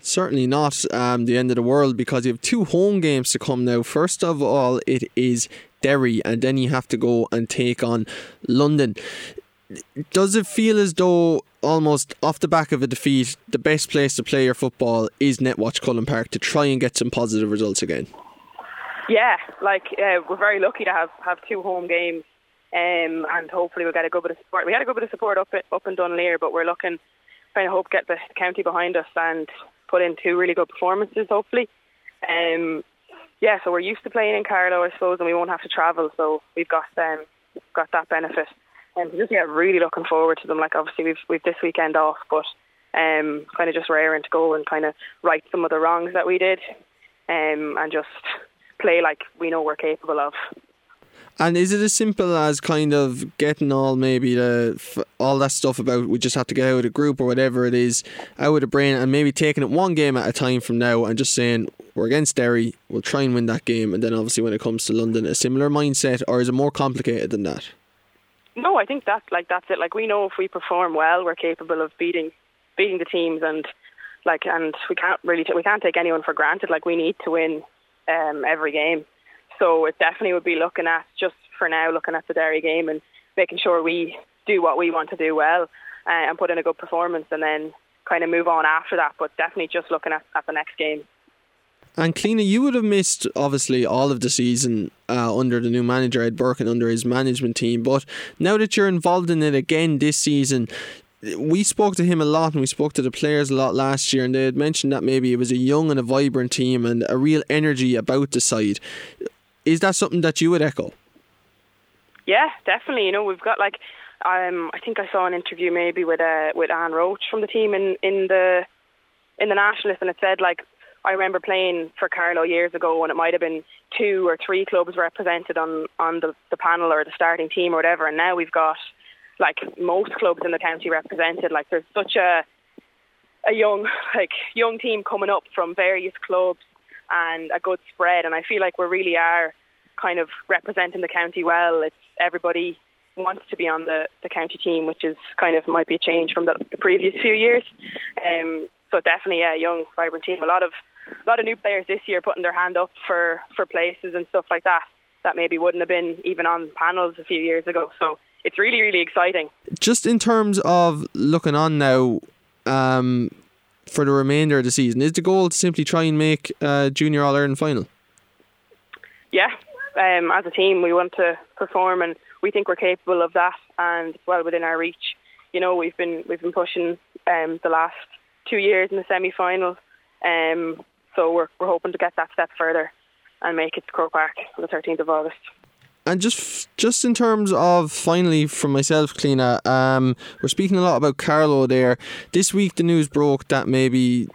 Certainly not um, the end of the world because you have two home games to come now. First of all, it is Derry, and then you have to go and take on London. Does it feel as though almost off the back of a defeat, the best place to play your football is Netwatch Cullen Park to try and get some positive results again? Yeah, like uh, we're very lucky to have, have two home games, um, and hopefully we'll get a good bit of support. We had a good bit of support up up in Dunleer, but we're looking, trying to hope get the county behind us and put in two really good performances. Hopefully, um, yeah. So we're used to playing in Carlow, I suppose, and we won't have to travel, so we've got um, got that benefit. And just yeah, really looking forward to them. Like obviously we've we've this weekend off, but um, kind of just raring to go and kind of right some of the wrongs that we did, um, and just play like we know we're capable of. And is it as simple as kind of getting all maybe the all that stuff about we just have to get out of the group or whatever it is out of the brain and maybe taking it one game at a time from now and just saying we're against Derry, we'll try and win that game, and then obviously when it comes to London, a similar mindset, or is it more complicated than that? No, I think that's like that's it. Like we know if we perform well, we're capable of beating beating the teams, and like and we can't really t- we can't take anyone for granted. Like we need to win um, every game. So it definitely would be looking at just for now, looking at the Derry game and making sure we do what we want to do well uh, and put in a good performance, and then kind of move on after that. But definitely just looking at, at the next game. And Cliona, you would have missed obviously all of the season uh, under the new manager Ed Burke and under his management team. But now that you're involved in it again this season, we spoke to him a lot and we spoke to the players a lot last year and they had mentioned that maybe it was a young and a vibrant team and a real energy about the side. Is that something that you would echo? Yeah, definitely. You know, we've got like um, I think I saw an interview maybe with uh, with Anne Roche from the team in, in the in the Nationalist and it said like I remember playing for Carlow years ago and it might have been two or three clubs represented on, on the, the panel or the starting team or whatever and now we've got like most clubs in the county represented. Like there's such a a young like young team coming up from various clubs and a good spread and I feel like we really are kind of representing the county well. It's everybody wants to be on the, the county team, which is kind of might be a change from the, the previous few years. Um, so definitely a young, vibrant team. A lot of a lot of new players this year putting their hand up for, for places and stuff like that that maybe wouldn't have been even on panels a few years ago. So it's really, really exciting. Just in terms of looking on now um, for the remainder of the season, is the goal to simply try and make a Junior All Ireland final? Yeah, um, as a team, we want to perform, and we think we're capable of that, and well within our reach. You know, we've been we've been pushing um, the last two years in the semi-final, um, so we're we're hoping to get that step further and make it to Croke Park on the 13th of August. And just just in terms of finally from myself, Cliona, um, we're speaking a lot about Carlow there. This week the news broke that maybe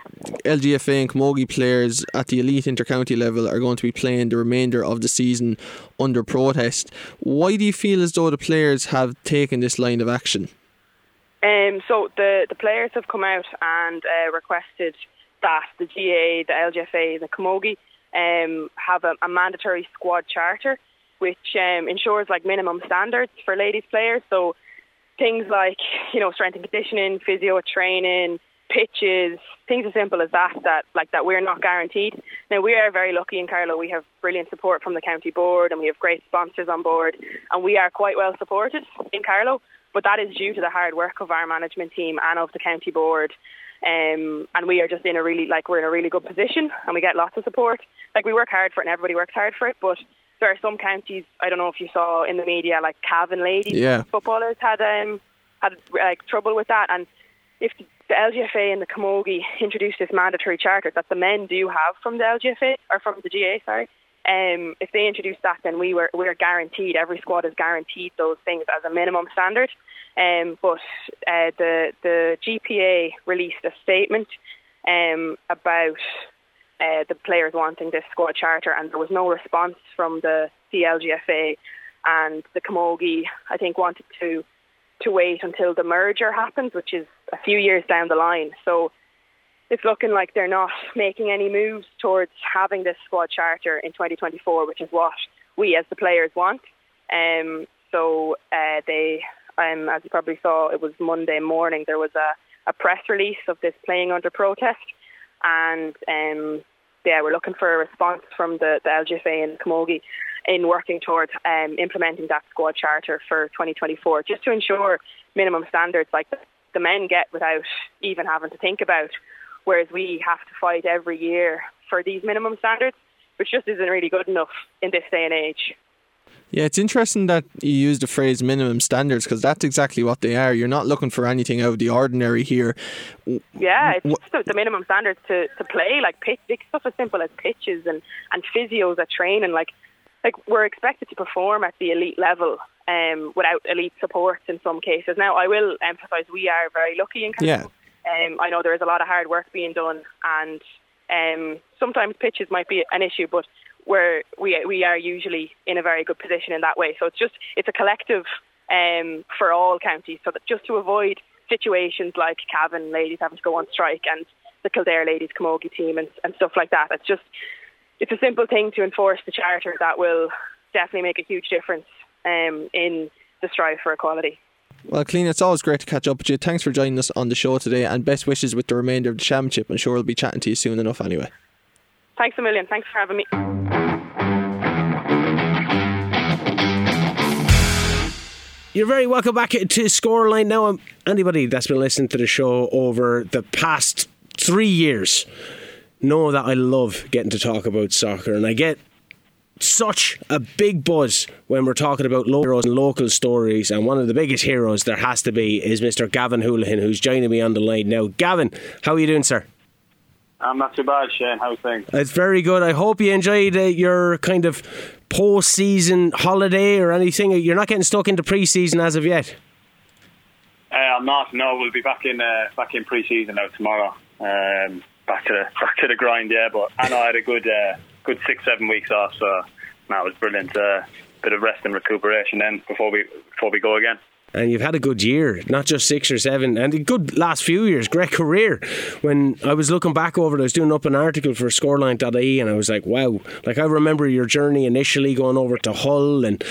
LGFA and Camogie players at the elite intercounty level are going to be playing the remainder of the season under protest. Why do you feel as though the players have taken this line of action? Um, so the, the players have come out and uh, requested that the GA, the LGFA, the Camogie um, have a, a mandatory squad charter which um, ensures like minimum standards for ladies players. So things like you know strength and conditioning, physio training, pitches, things as simple as that. That like that we're not guaranteed. Now we are very lucky in Carlow. We have brilliant support from the county board, and we have great sponsors on board, and we are quite well supported in Carlow. But that is due to the hard work of our management team and of the county board. Um, and we are just in a really like we're in a really good position, and we get lots of support. Like we work hard for it, and everybody works hard for it, but there are some counties. I don't know if you saw in the media, like Cavan ladies yeah. footballers had um had like trouble with that, and if the LGFA and the Camogie introduced this mandatory charter that the men do have from the LGFA or from the GA, sorry. Um, if they introduce that, then we were we're guaranteed. Every squad is guaranteed those things as a minimum standard. Um, but uh, the the GPA released a statement um, about uh, the players wanting this squad charter, and there was no response from the CLGFA and the Camogie. I think wanted to to wait until the merger happens, which is a few years down the line. So it's looking like they're not making any moves towards having this squad charter in 2024, which is what we as the players want. Um, so uh, they, um, as you probably saw, it was Monday morning. There was a, a press release of this playing under protest, and um, yeah, we're looking for a response from the, the LGFA and Camogie in working towards um, implementing that squad charter for 2024, just to ensure minimum standards like the men get without even having to think about, whereas we have to fight every year for these minimum standards, which just isn't really good enough in this day and age. Yeah, it's interesting that you use the phrase minimum standards because that's exactly what they are. You're not looking for anything out of the ordinary here. Yeah, it's just the minimum standards to, to play, like pitch, stuff as simple as pitches and, and physios at training. Like like we're expected to perform at the elite level um, without elite support in some cases. Now, I will emphasise we are very lucky in Cavan. Yeah. Um, I know there is a lot of hard work being done, and um, sometimes pitches might be an issue, but we're, we we are usually in a very good position in that way. So it's just it's a collective um, for all counties, so that just to avoid situations like Cavan ladies having to go on strike and the Kildare ladies camogie team and, and stuff like that. It's just it's a simple thing to enforce the charter that will definitely make a huge difference um, in the strive for equality. Well, Cliona, it's always great to catch up with you. Thanks for joining us on the show today and best wishes with the remainder of the championship. I'm sure we'll be chatting to you soon enough anyway. Thanks a million. Thanks for having me. You're very welcome back to Scoreline now. Um, anybody that's been listening to the show over the past three years know that I love getting to talk about soccer, and I get such a big buzz when we're talking about heroes and local stories. And one of the biggest heroes there has to be is Mr. Gavan Holohan, who's joining me on the line now. Gavan, how are you doing, sir? I'm not too bad, Shane. How's things? It's very good. I hope you enjoyed uh, your kind of post-season holiday or anything. You're not getting stuck into pre-season as of yet. Uh, I'm not. No, we'll be back in uh, back in pre-season now tomorrow. Um, back to back to the grind, yeah. But I know I had a good uh, good six seven weeks off, so that was brilliant. Uh, bit of rest and recuperation then before we before we go again and you've had a good year, not just six or seven, and a good last few years, great career. When I was looking back over I was doing up an article for scoreline.ie and I was like, wow, like I remember your journey initially going over to Hull and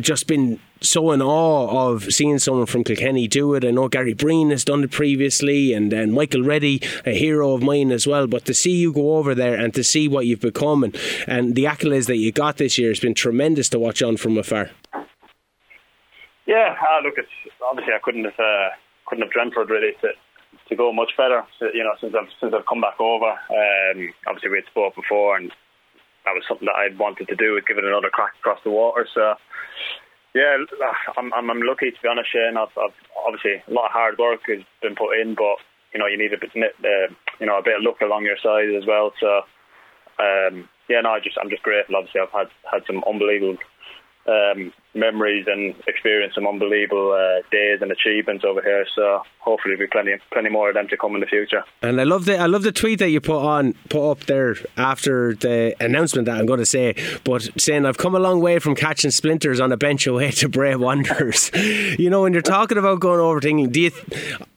just been so in awe of seeing someone from Kilkenny do it. I know Gary Breen has done it previously, and then Michael Reddy, a hero of mine as well. But to see you go over there and to see what you've become and, and the accolades that you got this year has been tremendous to watch on from afar. Yeah, uh, look, it's obviously I couldn't have uh, couldn't have dreamt for it really to to go much better. You know, since I've since I've come back over. Um, obviously, we had spoke before, and that was something that I'd wanted to do, give it another crack across the water. So, yeah, I'm I'm, I'm lucky to be honest, Shane. I've, I've, obviously a lot of hard work has been put in, but you know you need a bit, uh, you know, a bit of luck along your side as well. So, um, yeah, no, I just I'm just grateful. Obviously, I've had had some unbelievable um, memories and experience some unbelievable uh, days and achievements over here. So hopefully, there'll be plenty, plenty more of them to come in the future. And I love the I love the tweet that you put on put up there after the announcement that I'm going to say, but saying I've come a long way from catching splinters on a bench away to Bray Wanderers. you know, when you're talking about going over thinking, do you?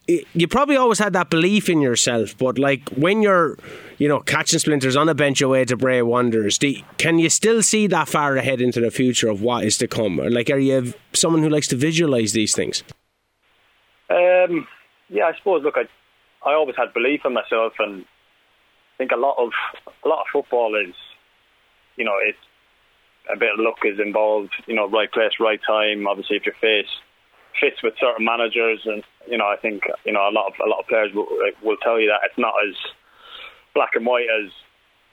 you probably always had that belief in yourself, but like when you're, you know, catching splinters on a bench away to Bray Wanderers, do, can you still see that far ahead into the future of what is to come? Or like, are you someone who likes to visualize these things? Um, yeah, I suppose. Look, I, I always had belief in myself, and I think a lot of a lot of football is, you know, it's a bit of luck is involved. You know, right place, right time. Obviously, if you're faced fits with certain managers, and you know, I think you know a lot of a lot of players will, will tell you that it's not as black and white as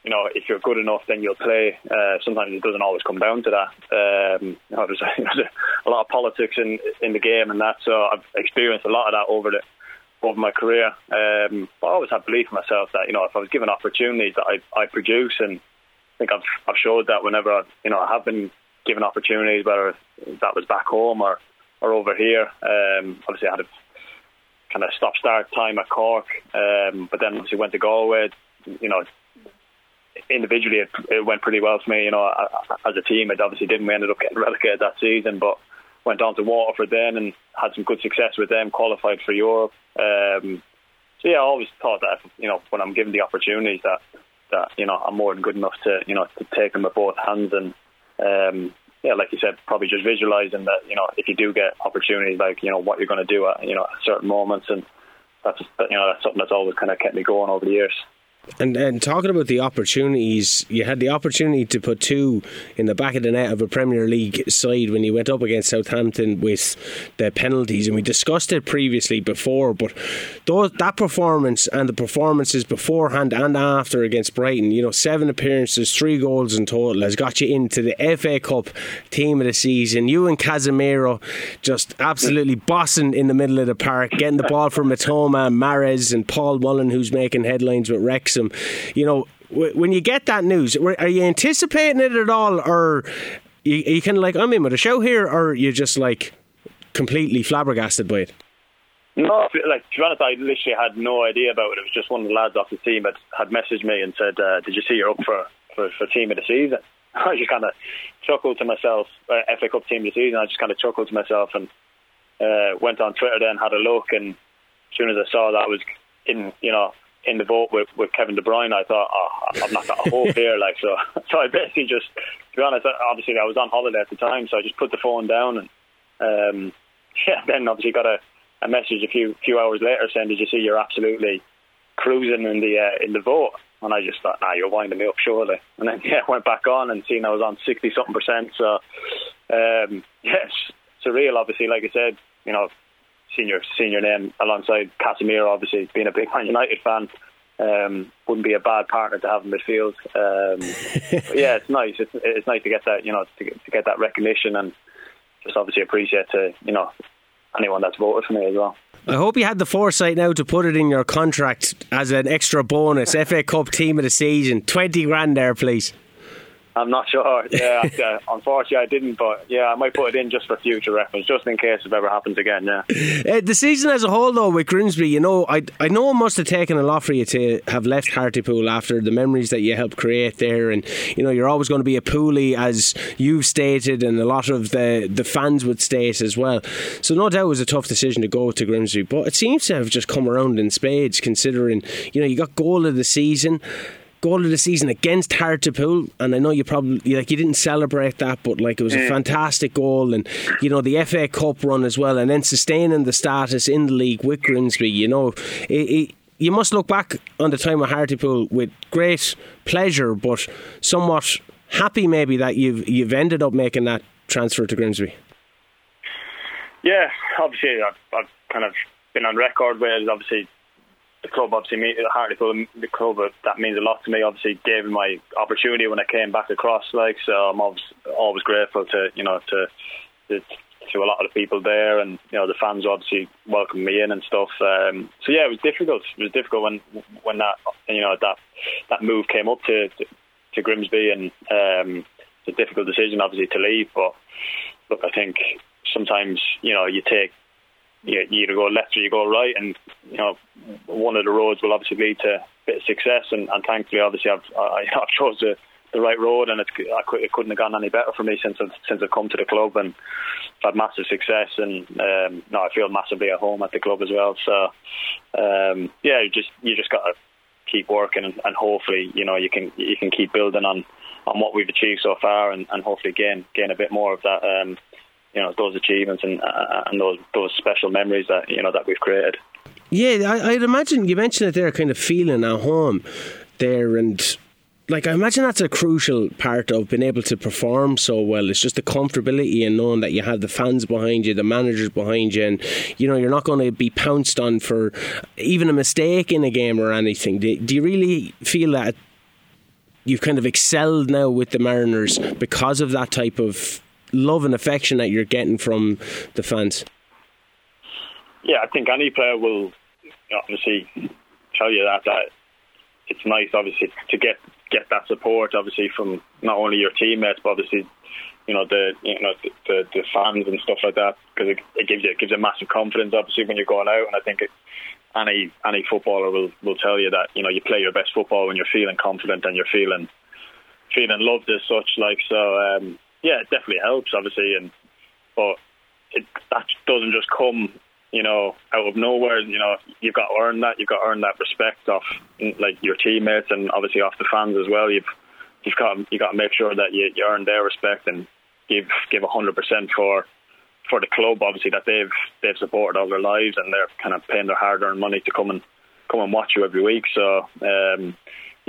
you know. If you're good enough, then you'll play. Uh, sometimes it doesn't always come down to that. Um, you know, there's, a, there's a lot of politics in in the game and that. So I've experienced a lot of that over the over my career. Um, I always had belief in myself that you know if I was given opportunities that I I produce, and I think I've I've showed that whenever I, you know I have been given opportunities, whether that was back home or or over here. Um, obviously, I had a kind of stop start time at Cork, um, but then obviously went to Galway. You know, individually it, it went pretty well for me. You know, as a team, it obviously didn't. We ended up getting relegated that season, but went on to Waterford then and had some good success with them. Qualified for Europe. Um, so yeah, I always thought that you know when I'm given the opportunities that that you know I'm more than good enough to you know to take them with both hands and um, yeah, like you said, probably just visualizing that you know if you do get opportunities, like you know what you're going to do at you know certain moments, and that's you know that's something that's always kind of kept me going over the years. And and talking about the opportunities, you had the opportunity to put two in the back of the net of a Premier League side when you went up against Southampton with the penalties, and we discussed it previously before. But those, that performance and the performances beforehand and after against Brighton, you know, seven appearances, three goals in total, has got you into the FA Cup team of the season. You and Casemiro just absolutely bossing in the middle of the park, getting the ball from Mitoma, Mahrez, and Paul Mullin, who's making headlines with Wrexham. You know, when you get that news, are you anticipating it at all, or you, you kind of like I'm in with a show here, or you're just like completely flabbergasted by it? No, like to be honest, I literally had no idea about it. It was just one of the lads off the team that had messaged me and said, uh, "Did you see you're up for, for for team of the season?" I just kind of chuckled to myself, uh, FA Cup team of the season. I just kind of chuckled to myself and uh, went on Twitter then, had a look, and as soon as I saw that I was in, you know, in the boat with, with Kevin De Bruyne, I thought, oh, I've not got a hope here. Like so, so I basically just, to be honest, obviously I was on holiday at the time, so I just put the phone down and, um, yeah, then obviously got a, a message a few few hours later saying, "Did you see you're absolutely cruising in the uh, in the vote?" And I just thought, "Nah, you're winding me up, surely." And then yeah, went back on and seen I was on sixty something percent. So um, yeah, surreal. Obviously, like I said, you know, senior senior name alongside Casemiro. Obviously, being a big Man United fan, um, wouldn't be a bad partner to have in midfield. Um, yeah, it's nice. It's, it's nice to get that you know to to get that recognition and just obviously appreciate to you know anyone that's voted for me as well. I hope you had the foresight now to put it in your contract as an extra bonus. FA Cup team of the season, twenty grand there, please. I'm not sure. Yeah, uh, unfortunately, I didn't. But yeah, I might put it in just for future reference, just in case it ever happens again. Yeah. Uh, the season as a whole, though, with Grimsby, you know, I I know it must have taken a lot for you to have left Hartlepool after the memories that you helped create there, and you know, you're always going to be a poolie, as you've stated, and a lot of the the fans would state as well. So no doubt it was a tough decision to go to Grimsby, but it seems to have just come around in spades, considering you know you got goal of the season goal of the season against Hartlepool, and I know you probably like you didn't celebrate that, but like it was a fantastic goal, and you know the FA Cup run as well, and then sustaining the status in the league with Grimsby. You know, it, it, you must look back on the time of Hartlepool with great pleasure, but somewhat happy maybe that you've you've ended up making that transfer to Grimsby. Yeah, obviously I've, I've kind of been on record with obviously the club obviously me Hartlepool the club that means a lot to me. Obviously gave me my opportunity when I came back across like so I'm always always grateful to you know to, to to a lot of the people there and you know the fans obviously welcomed me in and stuff. Um, so yeah it was difficult. It was difficult when when that you know that that move came up to to, to Grimsby and um, it's a difficult decision obviously to leave. But look I think sometimes you know you take you, either go left or you go right, and you know one of the roads will obviously lead to a bit of success. And, and thankfully, obviously, I've I, I've chose the, the right road, and it's, I, it couldn't have gone any better for me since I've, since I've come to the club, and I've had massive success, and um, no, I feel massively at home at the club as well. So um, yeah, you just you just got to keep working, and, and hopefully, you know, you can you can keep building on on what we've achieved so far, and, and hopefully gain gain a bit more of that. Um, you know those achievements and uh, and those those special memories that you know that we've created. Yeah, I, would imagine you mentioned it there, kind of feeling at home there, and like I imagine that's a crucial part of being able to perform so well. It's just the comfortability and knowing that you have the fans behind you, the managers behind you, and you know you're not going to be pounced on for even a mistake in a game or anything. Do, do you really feel that? You've kind of excelled now with the Mariners because of that type of love and affection that you're getting from the fans? Yeah, I think any player will obviously tell you that that it's nice, obviously, to get get that support, obviously, from not only your teammates, but obviously, you know, the you know the the, fans and stuff like that, because it, it gives you it gives you massive confidence, obviously, when you're going out, and I think it, any any footballer will will tell you that you know you play your best football when you're feeling confident and you're feeling feeling loved as such. Like so, um, yeah, it definitely helps, obviously, and but it, that doesn't just come you know, out of nowhere. You know, you've got to earn that. You've got to earn that respect off like your teammates and obviously off the fans as well. You've you've got you got to make sure that you, you earn their respect and give give hundred percent for for the club. Obviously, that they've they've supported all their lives and they're kind of paying their hard earned money to come and come and watch you every week. So. um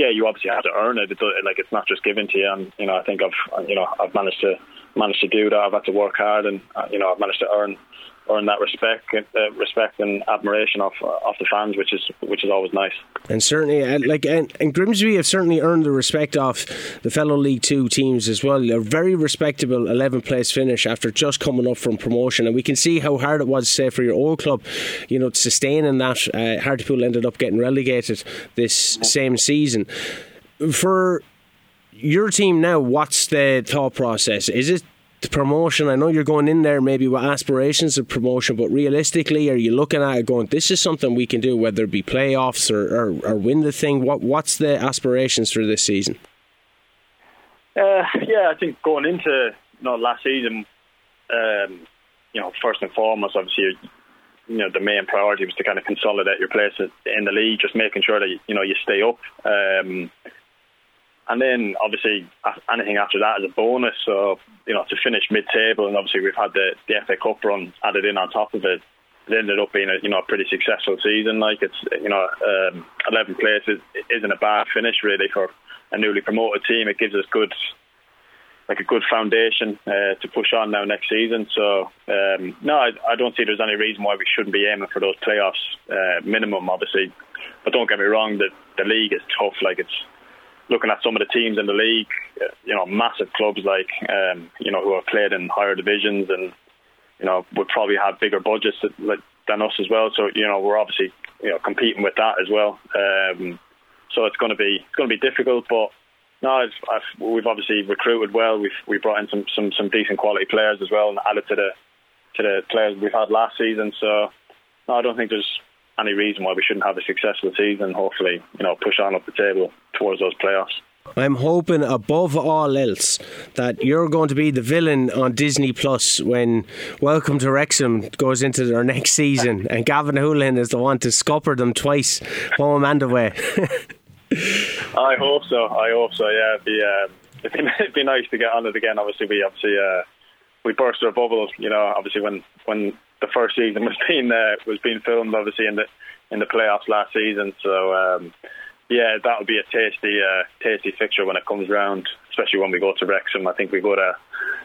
yeah, you obviously have to earn it. It's like it's not just given to you. And you know, I think I've you know I've managed to managed to do that. I've had to work hard, and uh, you know I've managed to earn earn that respect, uh, respect and admiration of of the fans, which is which is always nice. And certainly, uh, like and, and, Grimsby have certainly earned the respect of the fellow League Two teams as well. A very respectable 11th place finish after just coming up from promotion, and we can see how hard it was, say, for your old club, you know, sustaining that. Uh, Hartlepool ended up getting relegated this same season. For your team now, what's the thought process? Is it the promotion? I know you're going in there maybe with aspirations of promotion, but realistically, are you looking at it going, this is something we can do, whether it be playoffs or, or, or win the thing? What What's the aspirations for this season? Uh, yeah, I think going into you know, last season, um, you know, first and foremost, obviously, you know, the main priority was to kind of consolidate your place in the league, just making sure that you know you stay up. Um, and then obviously anything after that is a bonus. So you know to finish mid-table, and obviously we've had the, the FA Cup run added in on top of it. It ended up being a you know a pretty successful season. Like it's you know um, 11 places isn't a bad finish really for a newly promoted team. It gives us good like a good foundation uh, to push on now next season. So um, no, I, I, don't see there's any reason why we shouldn't be aiming for those playoffs uh, minimum, obviously. But don't get me wrong, the the league is tough. Like it's looking at some of the teams in the league, uh, you know, massive clubs like, um, you know, who have played in higher divisions and, you know, would probably have bigger budgets than us as well. So, you know, we're obviously, you know, competing with that as well. Um, so it's going to be it's going to be difficult, but no, I've, I've, we've obviously recruited well. We've we brought in some, some some decent quality players as well, and added to the to the players we've had last season. So no, I don't think there's any reason why we shouldn't have a successful season. Hopefully, you know, push on up the table towards those playoffs. I'm hoping above all else that you're going to be the villain on Disney Plus when Welcome to Wrexham goes into their next season and Gavan Holohan is the one to scupper them twice home and away. I hope so. I hope so. Yeah, it'd be, uh, it'd be, it'd be nice to get on it again. Obviously, we obviously uh, we burst our bubble. You know, obviously when when the first season was being uh, was being filmed, obviously in the in the playoffs last season. So um, yeah, that'll be a tasty uh, tasty fixture when it comes round, especially when we go to Wrexham. I think we go to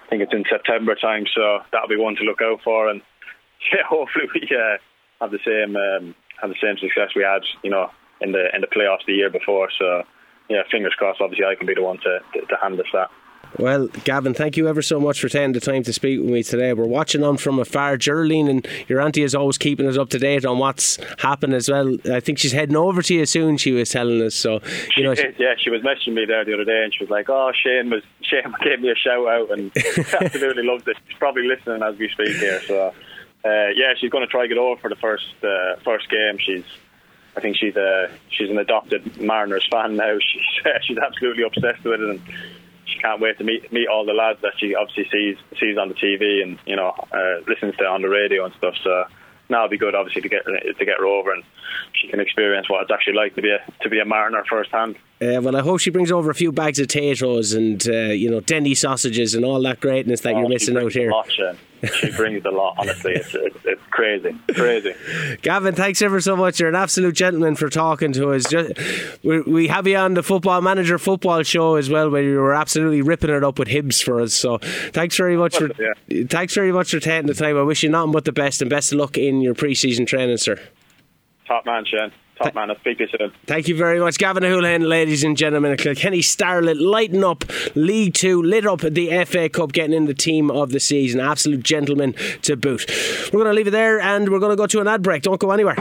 I think it's in September time, so that'll be one to look out for. And yeah, hopefully we uh, have the same um, have the same success we had, you know, in the in the playoffs the year before. So yeah, fingers crossed. Obviously, I can be the one to to, to hand us that. Well, Gavan, thank you ever so much for taking the time to speak with me today. We're watching on from afar. Geraldine and your auntie is always keeping us up to date on what's happened as well. I think she's heading over to you soon. She was telling us. So you know, she, yeah, she was messaging me there the other day, and she was like, "Oh, Shane was Shane gave me a shout out, and absolutely loved it. She's probably listening as we speak here. So uh, yeah, she's going to try to get over for the first uh, first game. She's I think she's a she's an adopted Mariners fan now. She's uh, she's absolutely obsessed with it, and she can't wait to meet meet all the lads that she obviously sees sees on the TV and you know uh, listens to on the radio and stuff. So now it'd be good, obviously, to get to get her over and she can experience what it's actually like to be a to be a mariner firsthand. Uh, well, I hope she brings over a few bags of potatoes and uh, you know Denny sausages and all that greatness that oh, you're missing out here. Lot, she brings a lot. Honestly, it's, it's, it's crazy, crazy. Gavan, thanks ever so much. You're an absolute gentleman for talking to us. Just, we, we have you on the Football Manager football show as well, where you were absolutely ripping it up with Hibs for us. So thanks very much for yeah. thanks very much for taking the time. I wish you nothing but the best and best of luck in your pre-season training, sir. Top man, Shane. Top man, I'll speak to you soon. Thank you very much, Gavan Holohan, ladies and gentlemen. Kenny Starlett lighting up League Two, lit up the FA Cup, getting in the team of the season. Absolute gentleman to boot. We're going to leave it there and we're going to go to an ad break. Don't go anywhere.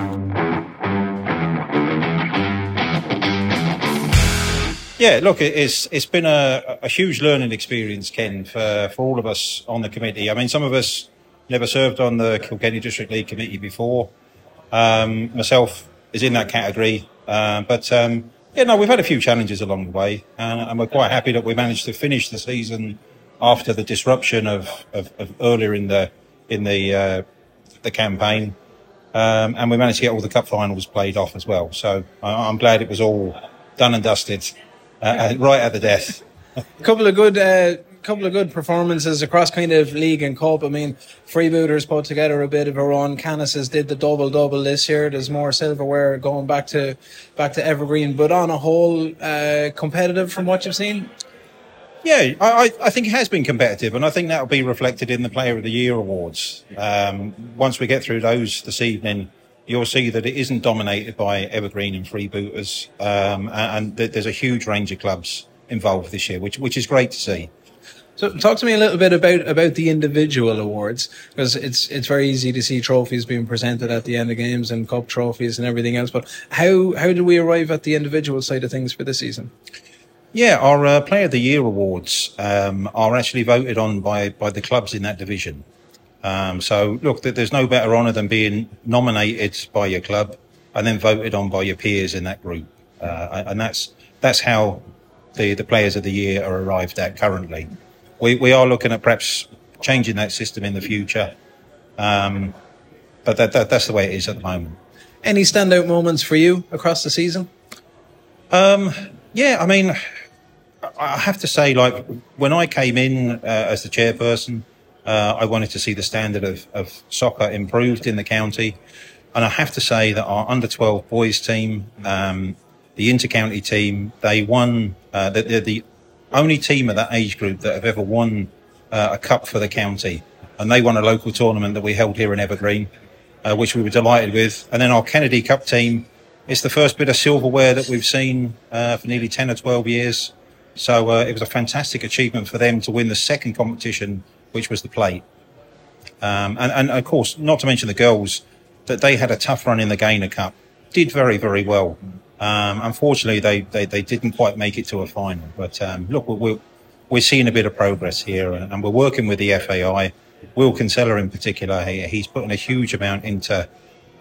Yeah, look, it's it's been a, a huge learning experience, Ken, for, for all of us on the committee. I mean, some of us never served on the Kilkenny District League Committee before. Um, myself, is in that category, uh, but um, yeah, no, we've had a few challenges along the way, and, and, we're quite happy that we managed to finish the season after the disruption of, of, of earlier in the in the uh, the campaign, um, and we managed to get all the cup finals played off as well. So I'm glad it was all done and dusted uh, uh, right at the death. a couple of good. Couple of good performances across kind of league and cup. I mean, freebooters put together a bit of a run. Canices did the double double this year. There's more silverware going back to back to Evergreen, but on a whole, uh, competitive from what you've seen. Yeah, I, I think it has been competitive, and I think that'll be reflected in the Player of the Year awards. Um, once we get through those this evening, you'll see that it isn't dominated by Evergreen and freebooters, um, and, and there's a huge range of clubs involved this year, which which is great to see. So, talk to me a little bit about about the individual awards because it's it's very easy to see trophies being presented at the end of games and cup trophies and everything else. But how how do we arrive at the individual side of things for this season? Yeah, our uh, Player of the Year awards um, are actually voted on by by the clubs in that division. Um, so, look, there's no better honour than being nominated by your club and then voted on by your peers in that group, uh, and that's that's how the the Players of the Year are arrived at currently we, we are looking at perhaps changing that system in the future. Um, but that, that, that's the way it is at the moment. Any standout moments for you across the season? Um, yeah, I mean, I have to say, like when I came in uh, as the chairperson, uh, I wanted to see the standard of, of soccer improved in the county, and I have to say that our under twelve boys team, um, the inter-county team, they won. Uh, the, the only team of that age group that have ever won uh, a cup for the county. And they won a local tournament that we held here in Evergreen, uh, which we were delighted with. And then our Kennedy Cup team, it's the first bit of silverware that we've seen uh, for nearly 10 or 12 years. So uh, it was a fantastic achievement for them to win the second competition, which was the plate. Um, and, and, of course, not to mention the girls, that they had a tough run in the Gaynor Cup, did very, very well. Um, unfortunately, they, they, they, didn't quite make it to a final. But um, look, we're, we're seeing a bit of progress here, and we're working with the FAI. Will Kinsella, in particular, he, he's putting a huge amount into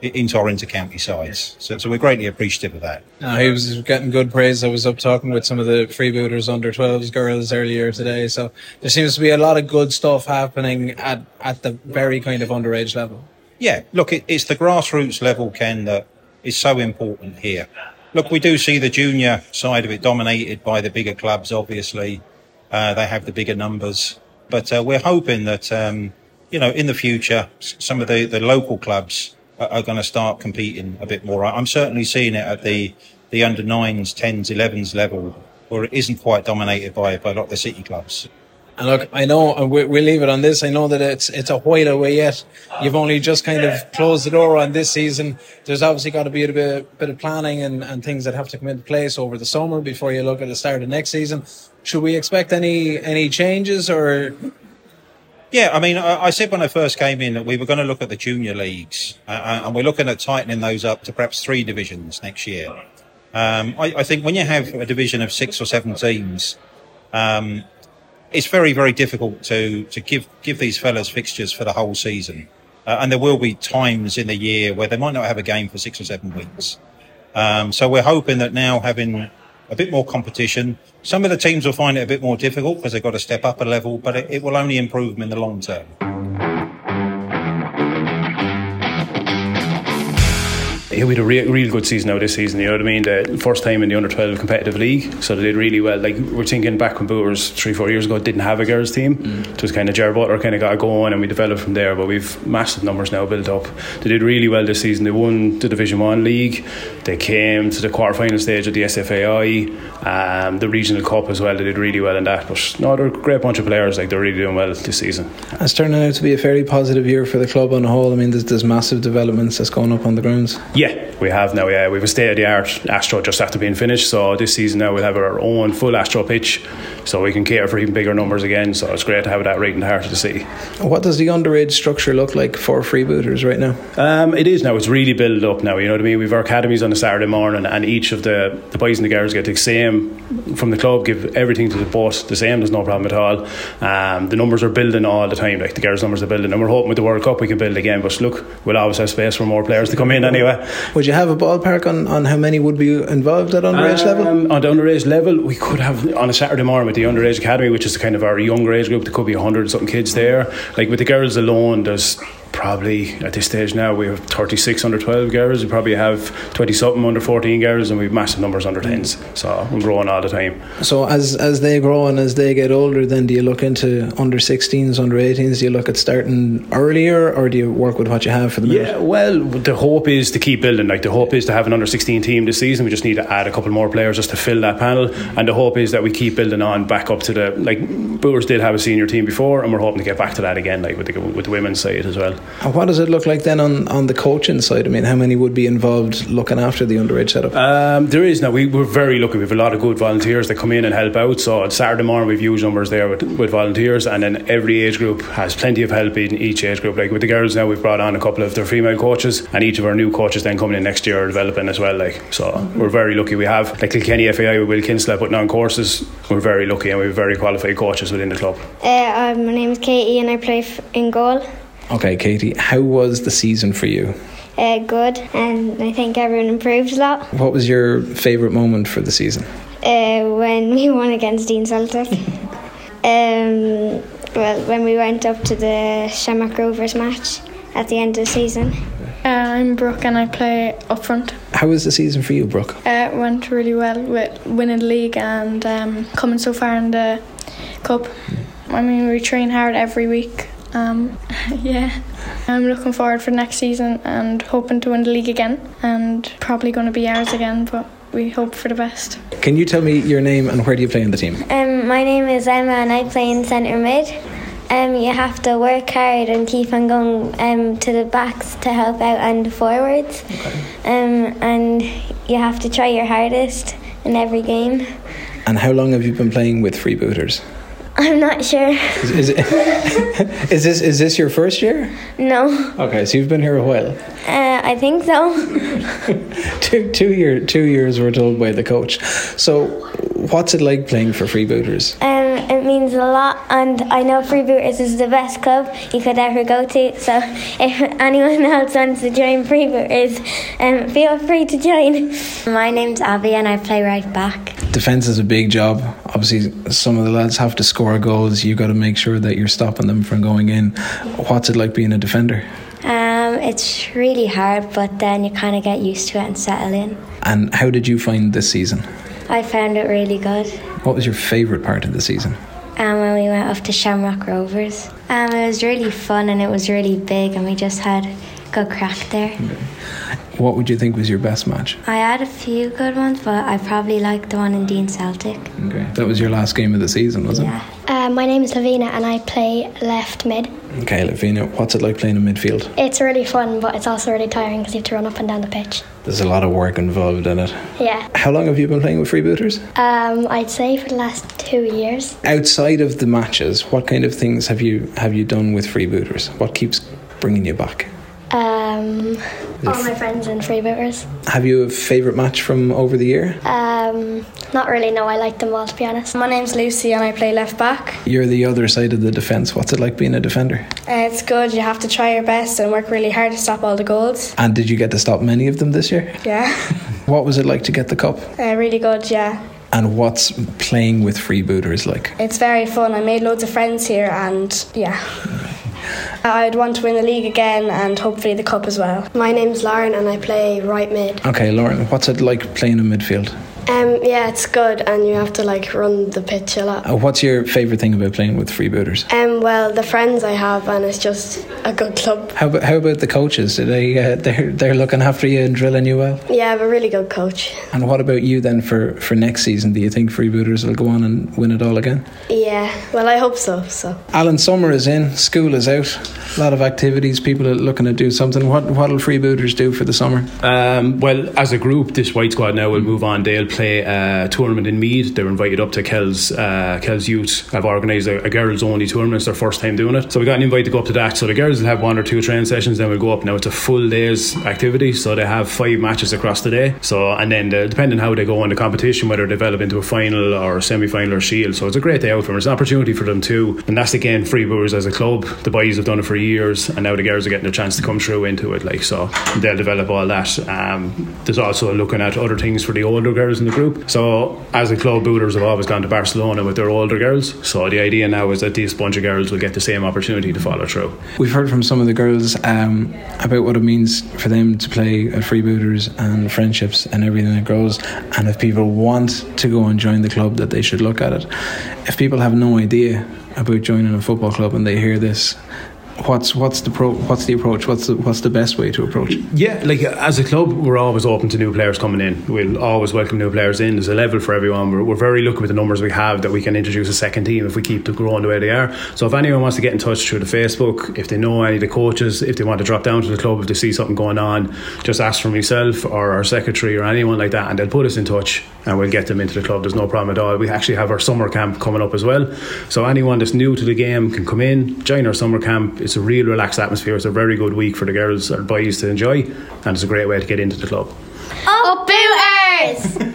into our inter-county sides. So, so we're greatly appreciative of that. He was getting good praise. I was up talking with some of the freebooters under 12s girls earlier today. So there seems to be a lot of good stuff happening at, at the very kind of underage level. Yeah, look, it, it's the grassroots level, Ken, that is so important here. Look, we do see the junior side of it dominated by the bigger clubs, obviously. Uh, they have the bigger numbers. But uh, we're hoping that, um, you know, in the future, some of the, the local clubs are, are going to start competing a bit more. I'm certainly seeing it at the, the under nines, 10s, 11s level, where it isn't quite dominated by, by a lot of the city clubs. And look, I know, we, will leave it on this. I know that it's it's a while away yet. You've only just kind of closed the door on this season. There's obviously got to be a bit, bit of planning and, and things that have to come into place over the summer before you look at the start of next season. Should we expect any any changes or? Yeah, I mean, I, I said when I first came in that we were going to look at the junior leagues, uh, uh, and we're looking at tightening those up to perhaps three divisions next year. Um, I, I, think when you have a division of six or seven teams, um, it's very, very difficult to, to give, give these fellas fixtures for the whole season. Uh, and there will be times in the year where they might not have a game for six or seven weeks. Um, so we're hoping that now having a bit more competition, some of the teams will find it a bit more difficult because they've got to step up a level, but it, it will only improve them in the long term. Yeah, we had a re- really good season now this season. You know what I mean? The first time in the under twelve competitive league, so they did really well. Like we're thinking back when Booters three four years ago didn't have a girls team. Mm. It was kind of Jared Butler kind of got going, and we developed from there. But we've massive numbers now built up. They did really well this season. They won the Division One league. They came to the quarter final stage of the SFAI, um, the regional cup as well. They did really well in that. But no, they're a great bunch of players. Like they're really doing well this season. It's turning out to be a fairly positive year for the club on the whole. I mean, there's, there's massive developments that's going up on the grounds. Yeah, we have now. Yeah, we have a state of the art Astro just after being finished. So this season now we'll have our own full Astro pitch, so we can cater for even bigger numbers again. So it's great to have that right in the heart of the city. What does the underage structure look like for freebooters right now? Um, it is now. It's really built up now. You know what I mean? We've our academies on a Saturday morning, and each of the, the boys and the girls get the same from the club, give everything to the boat the same. There's no problem at all. Um, the numbers are building all the time, like the girls' numbers are building, and we're hoping with the World Cup we can build again. But look, we'll always have space for more players to come in anyway. Would you have a ballpark on, on how many would be involved at underage Um, level? On the underage level, we could have on a Saturday morning with the underage academy, which is kind of our younger age group. There could be hundred something kids there. Like with the girls alone, there's probably at this stage now we have 36 under 12 girls we probably have 20 something under 14 girls and we've massive numbers under 10s so we're growing all the time So as as they grow and as they get older, then do you look into under 16s, under 18s? Do you look at starting earlier, or do you work with what you have for the minute? Yeah, well, the hope is to keep building. Like the hope is to have an under sixteen team this season. We just need to add a couple more players just to fill that panel. And the hope is that we keep building on back up to the like Boers did have a senior team before, and we're hoping to get back to that again, like with the with the women's side as well. And what does it look like then on, on the coaching side? I mean, how many would be involved looking after the underage setup? Um, there is now. We, we're very lucky. We have a lot of good volunteers that come in and help out. So on Saturday morning, we've huge numbers there with, with volunteers, and then every age group has plenty of help in each age group. Like with the girls now, we've brought on a couple of their female coaches, and each of our new coaches then coming in next year are developing as well. Like so, we're very lucky. We have like Kilkenny FAI with Will Kinsella putting on courses. We're very lucky, and we have very qualified coaches within the club. Uh, uh, my name is Katie and I play f- in goal. Okay, Katie, how was the season for you? Uh, good, and I think everyone improved a lot. What was your favourite moment for the season? Uh, when we won against Dean Celtic. um, well, when we went up to the Shamrock Rovers match at the end of the season. Uh, I'm Brooke and I play up front. How was the season for you, Brooke? Uh, it went really well with winning the league and um, coming so far in the cup. I mean, we train hard every week. Um, yeah, I'm looking forward for next season and hoping to win the league again and probably going to be ours again, but we hope for the best. Can you tell me your name and where do you play in the team? Um, my name is Emma and I play in centre mid. Um, you have to work hard and keep on going um, to the backs to help out and the forwards. Um, and you have to try your hardest in every game. And how long have you been playing with freebooters? I'm not sure. Is, is, it, is this is this your first year? No, Okay, so you've been here a while. uh, I think so. Two two year two years we're told by the coach. So what's it like playing for freebooters? Um, it means a lot, and I know Freebooters is the best club you could ever go to. So, if anyone else wants to join Freebooters, um, feel free to join. My name's Abby, and I play right back. Defence is a big job. Obviously, some of the lads have to score goals. You've got to make sure that you're stopping them from going in. What's it like being a defender? Um, it's really hard, but then you kind of get used to it and settle in. And how did you find this season? I found it really good. What was your favourite part of the season? Um, when we went off to Shamrock Rovers, um, it was really fun and it was really big, and we just had good crack there. What would you think was your best match? I had a few good ones, but I probably liked the one in Dean Celtic. Okay, that was your last game of the season, was Yeah. Uh, my name is Lavina and I play left mid. Okay, Lavina, what's it like playing in midfield? It's really fun, but it's also really tiring because you have to run up and down the pitch. There's a lot of work involved in it. Yeah. How long have you been playing with freebooters? Um, I'd say for the last two years. Outside of the matches, what kind of things have you have you done with freebooters? What keeps bringing you back? Um, all my friends in freebooters. Have you a favourite match from over the year? Um, not really. No, I like them all to be honest. My name's Lucy and I play left back. You're the other side of the defence. What's it like being a defender? Uh, it's good. You have to try your best and work really hard to stop all the goals. And did you get to stop many of them this year? Yeah. What was it like to get the cup? Uh, really good. Yeah. And what's playing with freebooters like? It's very fun. I made loads of friends here, and yeah. Uh, I'd want to win the league again and hopefully the cup as well. My name's Lauren and I play right mid. Okay, Lauren, what's it like playing in midfield? Um, yeah, it's good and you have to like run the pitch a lot. Uh, what's your favourite thing about playing with freebooters? Um, well, the friends I have and it's just a good club. How about, how about the coaches? Do they uh, they're they're looking after you and drilling you well? Yeah, I have a really good coach. And what about you then for, for next season? Do you think freebooters will go on and win it all again? Yeah, well, I hope so. So Alan, summer is in, school is out, a lot of activities. People are looking to do something. What what'll freebooters do for the summer? Um, well, as a group, this white squad now will move on. They'll play a tournament in Meath. They're invited up to Kells, uh, Kells Youth. have organised a, a girls only tournament. It's their first time doing it. So we got an invite to go up to that. So the girls will have one or two training sessions, then we'll go up. Now it's a full day's activity. So they have five matches across the day. So, and then the, depending how they go in the competition, whether they develop into a final or semi final or shield. So it's a great day out for them. It's an opportunity for them too. And that's again, Freebooters as a club. The boys have done it for years, and now the girls are getting a chance to come through into it. Like, so they'll develop all that. Um, there's also looking at other things for the older girls in the group. So as a club, Booters have always gone to Barcelona with their older girls. So the idea now is that these bunch of girls will get the same opportunity to follow through. We've heard from some of the girls um, about what it means for them to play at Freebooters and friendships and everything that goes. And if people want to go and join the club, that they should look at it. If people have no idea about joining a football club and they hear this, what's what's the pro, what's the approach? What's the, what's the best way to approach? Yeah, like as a club, we're always open to new players coming in. We'll always welcome new players in. There's a level for everyone. We're, we're very lucky with the numbers we have that we can introduce a second team if we keep growing the way they are. So if anyone wants to get in touch through the Facebook, if they know any of the coaches, if they want to drop down to the club, if they see something going on, just ask for myself or our secretary or anyone like that, and they'll put us in touch and we'll get them into the club. There's no problem at all. We actually have our summer camp coming up as well. So anyone that's new to the game can come in, join our summer camp. It's a real relaxed atmosphere. It's a very good week for the girls or boys to enjoy, and it's a great way to get into the club. Up Booters!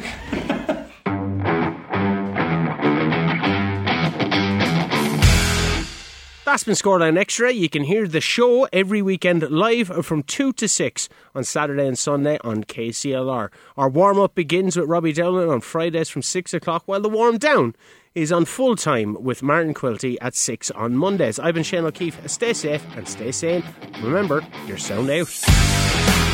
That's been Scoreline Extra. You can hear the show every weekend live from 2 to 6 on Saturday and Sunday on KCLR. Our warm up begins with Robbie Dowling on Fridays from 6 o'clock, while the warm down is on full time with Martin Quilty at 6 on Mondays. I've been Shane O'Keefe. Stay safe and stay sane. Remember, you're sound out.